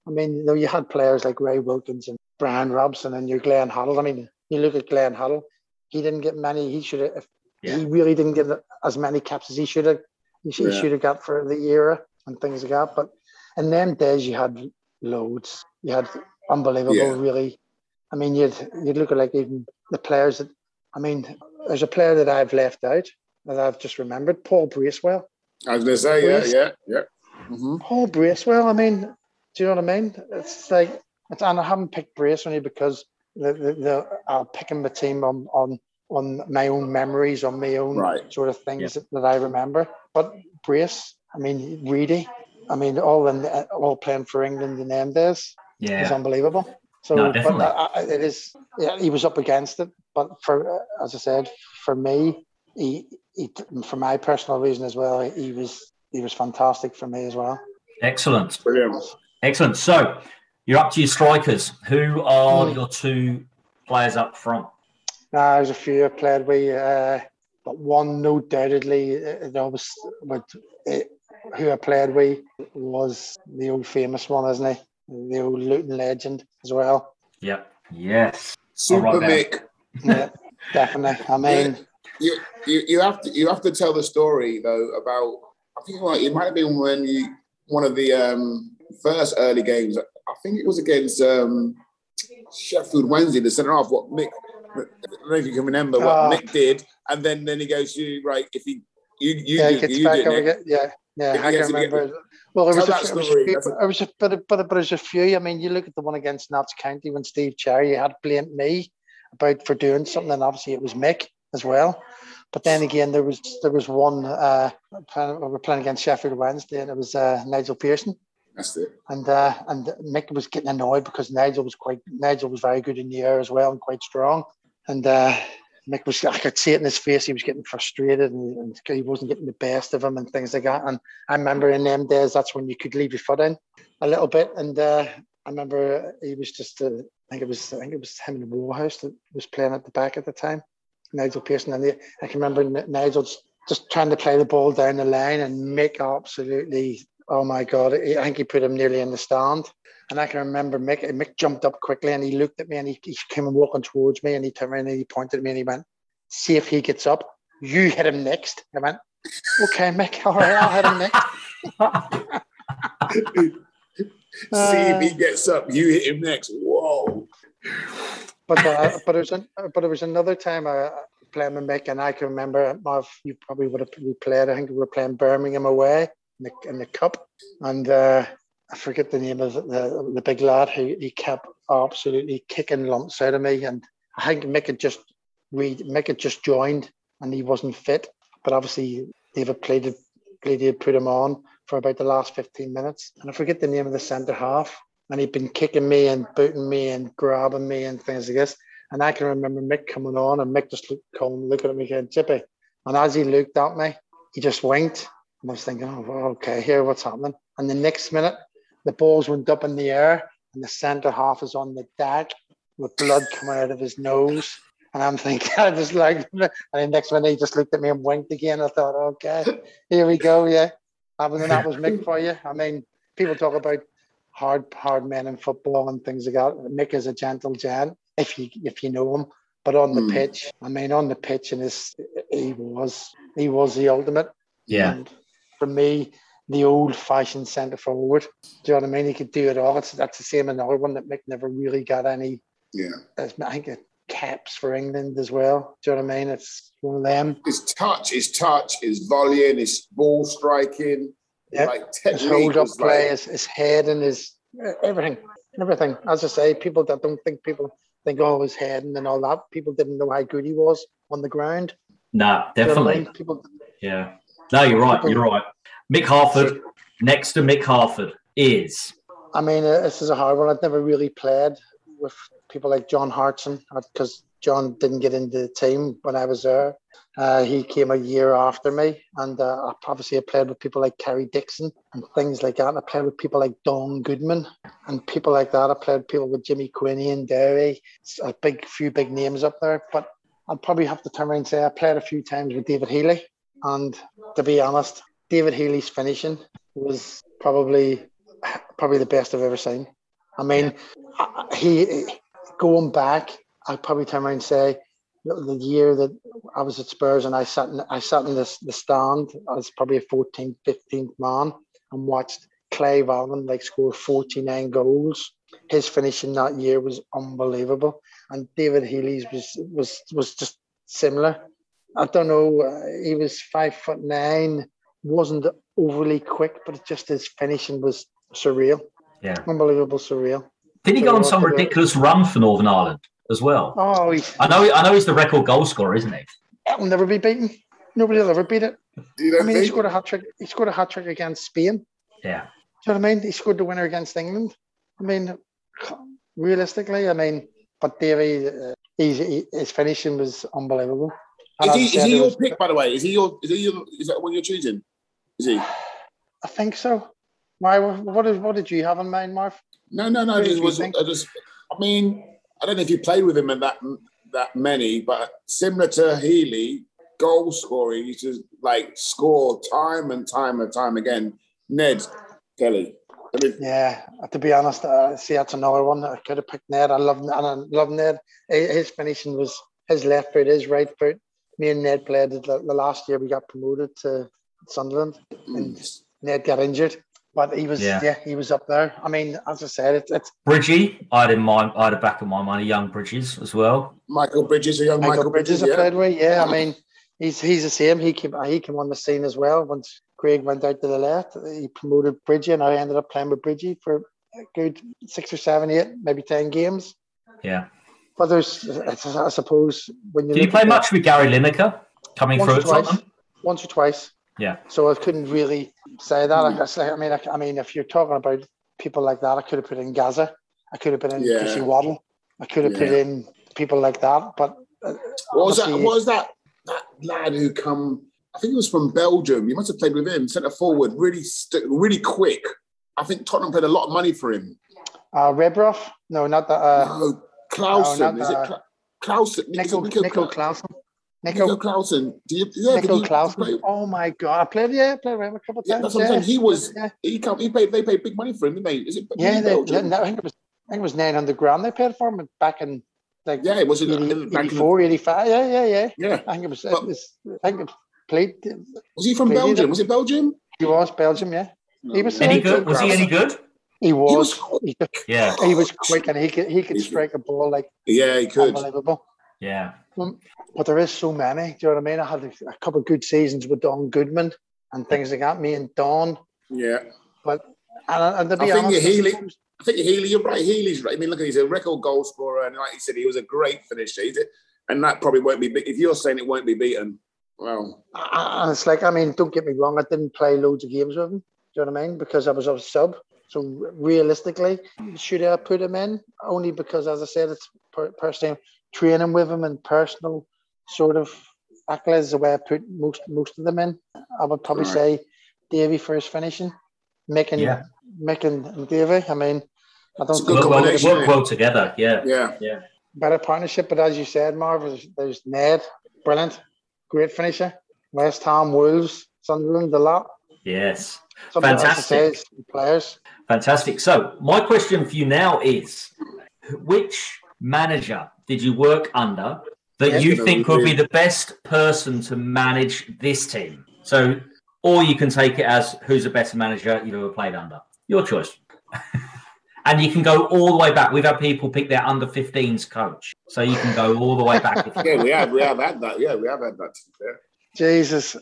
I mean, you know, you had players like Ray Wilkins and Brian Robson and your Glenn Hoddle. I mean, you look at Glenn Hoddle, he didn't get many. He should have. If Yeah. He really didn't get as many caps as he should have. He should, Yeah. have got for the era and things like that. But in them days, you had loads. You had unbelievable, Yeah. really. I mean, you'd you'd look at like even the players that. I mean, there's a player that I've left out that I've just remembered, Paul Bracewell. I was going to say, yeah, Please. yeah, yeah. hmm Paul Bracewell. I mean, do you know what I mean? It's like, it's, and I haven't picked Brace only because the, the, the I'll pick him the team on on on my own memories, on my own Right. sort of things that, that I remember. But Brace, I mean, Reedy, I mean, all in all playing for England in them days is Yeah. unbelievable. So, No, but. I, I, it is. Yeah, he was up against it, but for uh, as I said, for me, he, he for my personal reason as well, he was he was fantastic for me as well. Excellent. Brilliant. Excellent. So you're up to your strikers. Who are Hmm. your two players up front? Nah, there's a few I played with, uh, but one no doubtedly uh, that was with uh, who I played with was the old famous one, isn't he? The old Luton legend as well. Yep. Yes. Super I'll Mick. Yeah, definitely. I mean, You, you you have to you have to tell the story though about I think like, it might have been when you one of the um, first early games. I think it was against um, Sheffield Wednesday, the centre half. What Mick, I don't know if you can remember what Ah. Mick did, and then then he goes, "You right? If he you you yeah, do, gets you back do it, up Yeah, yeah, I can get- remember. Well, there was, a, few- was a few, That's was a, but, but, but there's a few. I mean, you look at the one against Notts County when Steve Cherry had blamed me about for doing something, and obviously it was Mick as well. But then again, there was there was one uh, playing, we were playing against Sheffield Wednesday, and it was uh, Nigel Pearson, That's it. and uh, and Mick was getting annoyed because Nigel was quite Nigel was very good in the air as well and quite strong, and uh, Mick was I could see it in his face he was getting frustrated and, and he wasn't getting the best of him and things like that. And I remember in them days that's when you could leave your foot in a little bit, and uh, I remember he was just uh, I think it was I think it was him in Warhurst that was playing at the back at the time, Nigel Pearson, and the, I can remember Nigel just, just trying to play the ball down the line and Mick absolutely oh my god I think he put him nearly in the stand. And I can remember Mick, Mick jumped up quickly and he looked at me and he, he came and walking towards me and he turned around and he pointed at me and he went, See if he gets up. You hit him next. I went, Okay, Mick, all right, I'll hit him next. See if he gets up. You hit him next. Whoa. But uh, but it was an, but it was another time I playing with Mick and I can remember Marv, you probably would have we Pleat. I think we were playing Birmingham away in the, in the cup, and uh, I forget the name of the the big lad who he kept absolutely kicking lumps out of me, and I think Mick had just we Mick had just joined and he wasn't fit, but obviously David played played had put him on for about the last 15 minutes, and I forget the name of the centre half and he'd been kicking me and booting me and grabbing me and things like this. And I can remember Mick coming on and Mick just looked, looking at me going, Chippy. And as he looked at me, he just winked. And I was thinking, oh, well, okay, here, what's happening? And the next minute, the balls went up in the air and the centre half is on the deck with blood coming out of his nose. And I'm thinking, I just like, and the next minute he just looked at me and winked again. I thought, okay, here we go, yeah. I mean, that was Mick for you. I mean, people talk about hard hard men in football and things like that. Mick is a gentle gent if you if you know him. But on the Mm. pitch, I mean, on the pitch, and his he was he was the ultimate. Yeah. And for me, the old fashioned centre forward. Do you know what I mean? He could do it all. It's, that's the same another one that Mick never really got any. Yeah. I think it caps for England as well. Do you know what I mean? It's one of them. His touch, his touch, his volleying, his ball striking, Yep. like His hold up play, like, his, his head and his everything, everything. As I say, people that don't think people think oh his head and all that. People didn't know how good he was on the ground. No, Do you know I definitely. mean? People, Yeah. No, you're right. You're right. Mick Harford, next to Mick Harford is. I mean, uh, this is a hard one. I've never really played with people like John Hartson because John didn't get into the team when I was there. Uh, he came a year after me, and uh, obviously I played with people like Kerry Dixon and things like that. And I played with people like Don Goodman and people like that. I played with people with Jimmy Quinney and Derry. It's a big few big names up there, but I'd probably have to turn around and say I played a few times with David Healy, and to be honest, David Healy's finishing was probably probably the best I've ever seen. I mean, he going back, I'd probably turn around and say the year that I was at Spurs and I sat in, I sat in the, the stand, I was probably a 14th, 15th man and watched Clive Allen like score 49 goals. His finishing that year was unbelievable, and David Healy's was was was just similar. I don't know. Uh, he was five foot nine, wasn't overly quick, but just his finishing was surreal. Yeah, unbelievable, surreal. Did he go on some ridiculous run for Northern Ireland as well? Oh, I know. I know he's the record goal scorer, isn't he? That will never be beaten. Nobody will ever beat it. I mean, he scored a hat trick. He scored a hat trick against Spain. Yeah. Do you know what I mean? He scored the winner against England. I mean, realistically, I mean, but Davy, uh, he, his finishing was unbelievable. And is he, is he your was, pick, by the way? Is he your? Is he your? Is that what you're choosing? Is he? I think so. Why? What did what did you have in mind, Marv? No, no, no. It was, I just, I mean, I don't know if you played with him in that that many, but similar to Healy, goal scoring, he used to like score time and time and time again. Ned Kelly. I mean, yeah, to be honest, uh, see that's another one that I could have picked Ned. I love and I love Ned. His finishing was his left foot, his right foot. Me and Ned played the, the last year we got promoted to Sunderland, and mm. Ned got injured. But he was, yeah. yeah. he was up there. I mean, as I said, it's, it's Bridgie. I had in mind, I had a back of my money, young Bridges as well. Michael Bridges, a young Michael, Michael Bridges, Bridges yeah. played with. Yeah, I mean, he's he's the same. He came he came on the scene as well once Craig went out to the left. He promoted Bridgie, and I ended up playing with Bridgie for a good six or seven, eight, maybe ten games. Yeah. But there's, I suppose, when you. Did you play much with Gary Lineker coming through at twice, Once or twice. Yeah. So I couldn't really say that. Mm. I, I mean, I, I, mean, if you're talking about people like that, I could have put in Gazza. I could have put in yeah. Chrissy Waddle. I could have yeah. put in people like that. But uh, what was that? What was that? That lad who come? I think he was from Belgium. You must have played with him. Centre forward, really, st- really quick. I think Tottenham paid a lot of money for him. Uh, Rebroff? No, not that. Uh, no, Claesen. No, Is it Claesen? Nico, Nico Claesen. Nico, Nico Claesen. Do you, yeah, Nico Claesen. Oh my god, I played yeah, I played with him a couple of times. Yeah, that's what I'm saying. He was yeah. he come, he paid they paid big money for him, didn't they? Is it yeah, they, I think it was I think it was nine hundred grand they paid for him back in like yeah, it was 80, 84, 85. Yeah, yeah, yeah. Yeah. I think it was, but, it was I think it played Was he from Belgium? Either. Was it Belgium? He was Belgium, yeah. No. He was any good? Was he any good? He was. He was yeah. He was quick and he could he could strike a ball like yeah, he could. Unbelievable. Yeah. But there is so many. Do you know what I mean? I had a, couple of good seasons with Don Goodman and things like that. Me and Don. Yeah. But and, and to be I honest, think Healy. I think Healy. You're right. Healy's right. I mean, look, he's a record goal scorer, and like he said, he was a great finisher. and that probably won't be. If you're saying it won't be beaten, well, and it's like I mean, don't get me wrong. I didn't play loads of games with him. Do you know what I mean? Because I was a sub. So realistically, should I put him in? Only because, as I said, it's per- personally training with him and personal sort of accolades the way I put most most of them in. I would probably right. say Davy for his finishing, making yeah. making and Davy. I mean, I don't think work, well, work well together. Yeah, yeah, yeah. Better partnership, but as you said, Marv, there's, there's Ned, brilliant, great finisher. West Ham, Wolves, Sunderland, a lot. Yes, Something fantastic players. Fantastic. So, my question for you now is: Which manager did you work under that you think would be the best person to manage this team? So, or you can take it as who's the best manager you've ever played under. Your choice. and you can go all the way back. We've had people pick their under 15s coach, so you can go all the way back. yeah, we have. We have had that. Yeah, we have had that. Yeah. Jesus,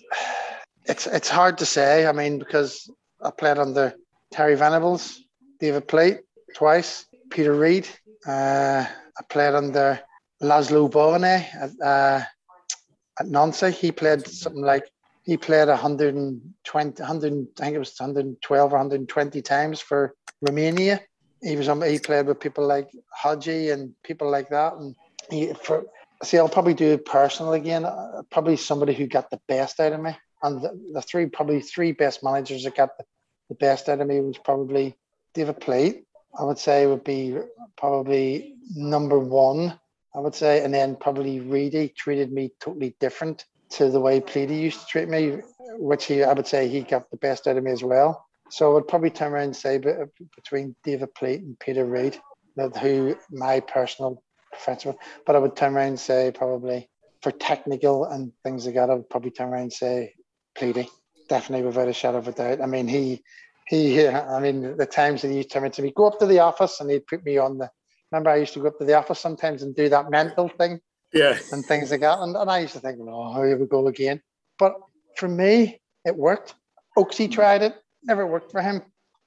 it's it's hard to say. I mean, because I played under Terry Venables, David Pleat twice, Peter Reid. Uh, I played under Laszlo Bölöni at, uh, at Nancy. He played something like he played 120, 100, I think it was 112 or 120 times for Romania. He was he played with people like Hagi and people like that. And he, for, see, I'll probably do it personal again. Uh, probably somebody who got the best out of me. And the, the three, probably three best managers that got the, the best out of me was probably David Pleat. I would say would be probably number one. I would say, and then probably Reedy treated me totally different to the way Pleaty used to treat me, which he, I would say, he got the best out of me as well. So I would probably turn around and say between David Pleat and Peter Reid, who my personal preference But I would turn around and say probably for technical and things like that, I would probably turn around and say Pleaty. Definitely without a shadow of a doubt. I mean, he he uh, I mean the times that he used to come to me, go up to the office and he'd put me on the remember I used to go up to the office sometimes and do that mental thing yeah, and things like that. And, and I used to think, oh, here we go again. But for me, it worked. Oaksy tried it, never worked for him.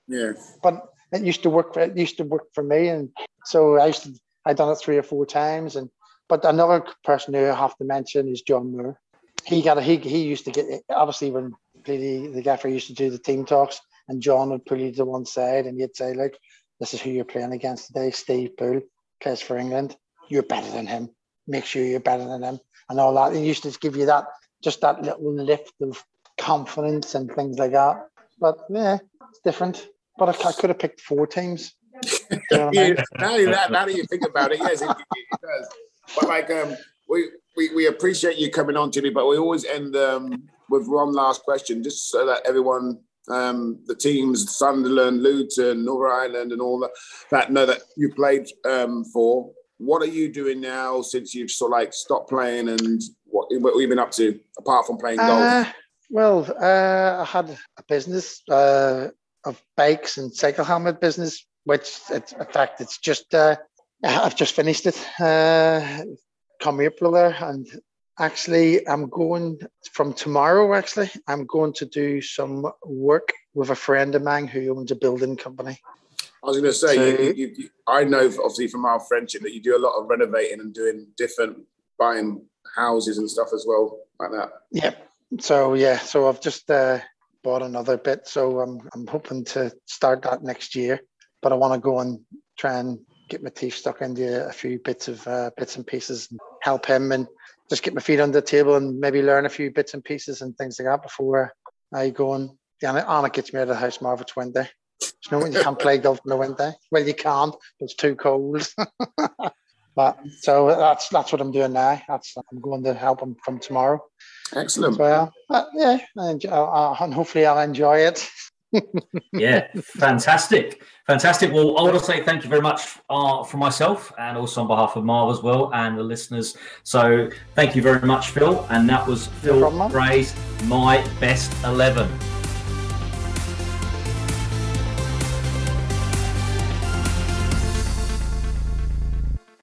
Yeah, but it used to work. For, it used to work for me, and so I used to. I done it three or four times, and but another person who I have to mention is John Moore. He got a, he he used to get obviously when the the gaffer used to do the team talks, and John would pull you to one side, and he'd say like, "This is who you're playing against today. Steve Poole plays for England. You're better than him make sure you're better than them and all that. It used to give you that just that little lift of confidence and things like that. But yeah, it's different. But I, I could have picked four teams. You know yeah, now, that, now that you think about it, yes, it, it, does. But like, um, we, we we appreciate you coming on, Jimmy. But we always end um, with one last question, just so that everyone um, the teams Sunderland, Luton, Northern Ireland, and all that that know that you played um, for what are you doing now since you've sort of like stopped playing and what, what have you been up to apart from playing golf? Uh, well, uh, I had a business uh, of bikes and cycle helmet business, which in fact it's just uh, I've just finished it uh, come April there, and actually I'm going from tomorrow. Actually, I'm going to do some work with a friend of mine who owns a building company. I was going to say, so, you, you, you, I know obviously from our friendship that you do a lot of renovating and doing different buying houses and stuff as well, like that. Yeah. So yeah, so I've just uh, bought another bit, so I'm I'm hoping to start that next year. But I want to go and try and get my teeth stuck into a few bits of uh, bits and pieces and help him and just get my feet under the table and maybe learn a few bits and pieces and things like that before I go and yeah, Anna gets me out of the house more of it's winter. You know when you can't play golf in the winter? Well, you can't. It's too cold. but so that's that's what I'm doing now. That's I'm going to help him from tomorrow. Excellent. So, uh, yeah, and, uh, and hopefully I'll enjoy it. Yeah, fantastic, fantastic. Well, I want to say thank you very much uh, for myself and also on behalf of Marv as well and the listeners. So, thank you very much, Phil. And that was Phil no Gray's My Best Eleven.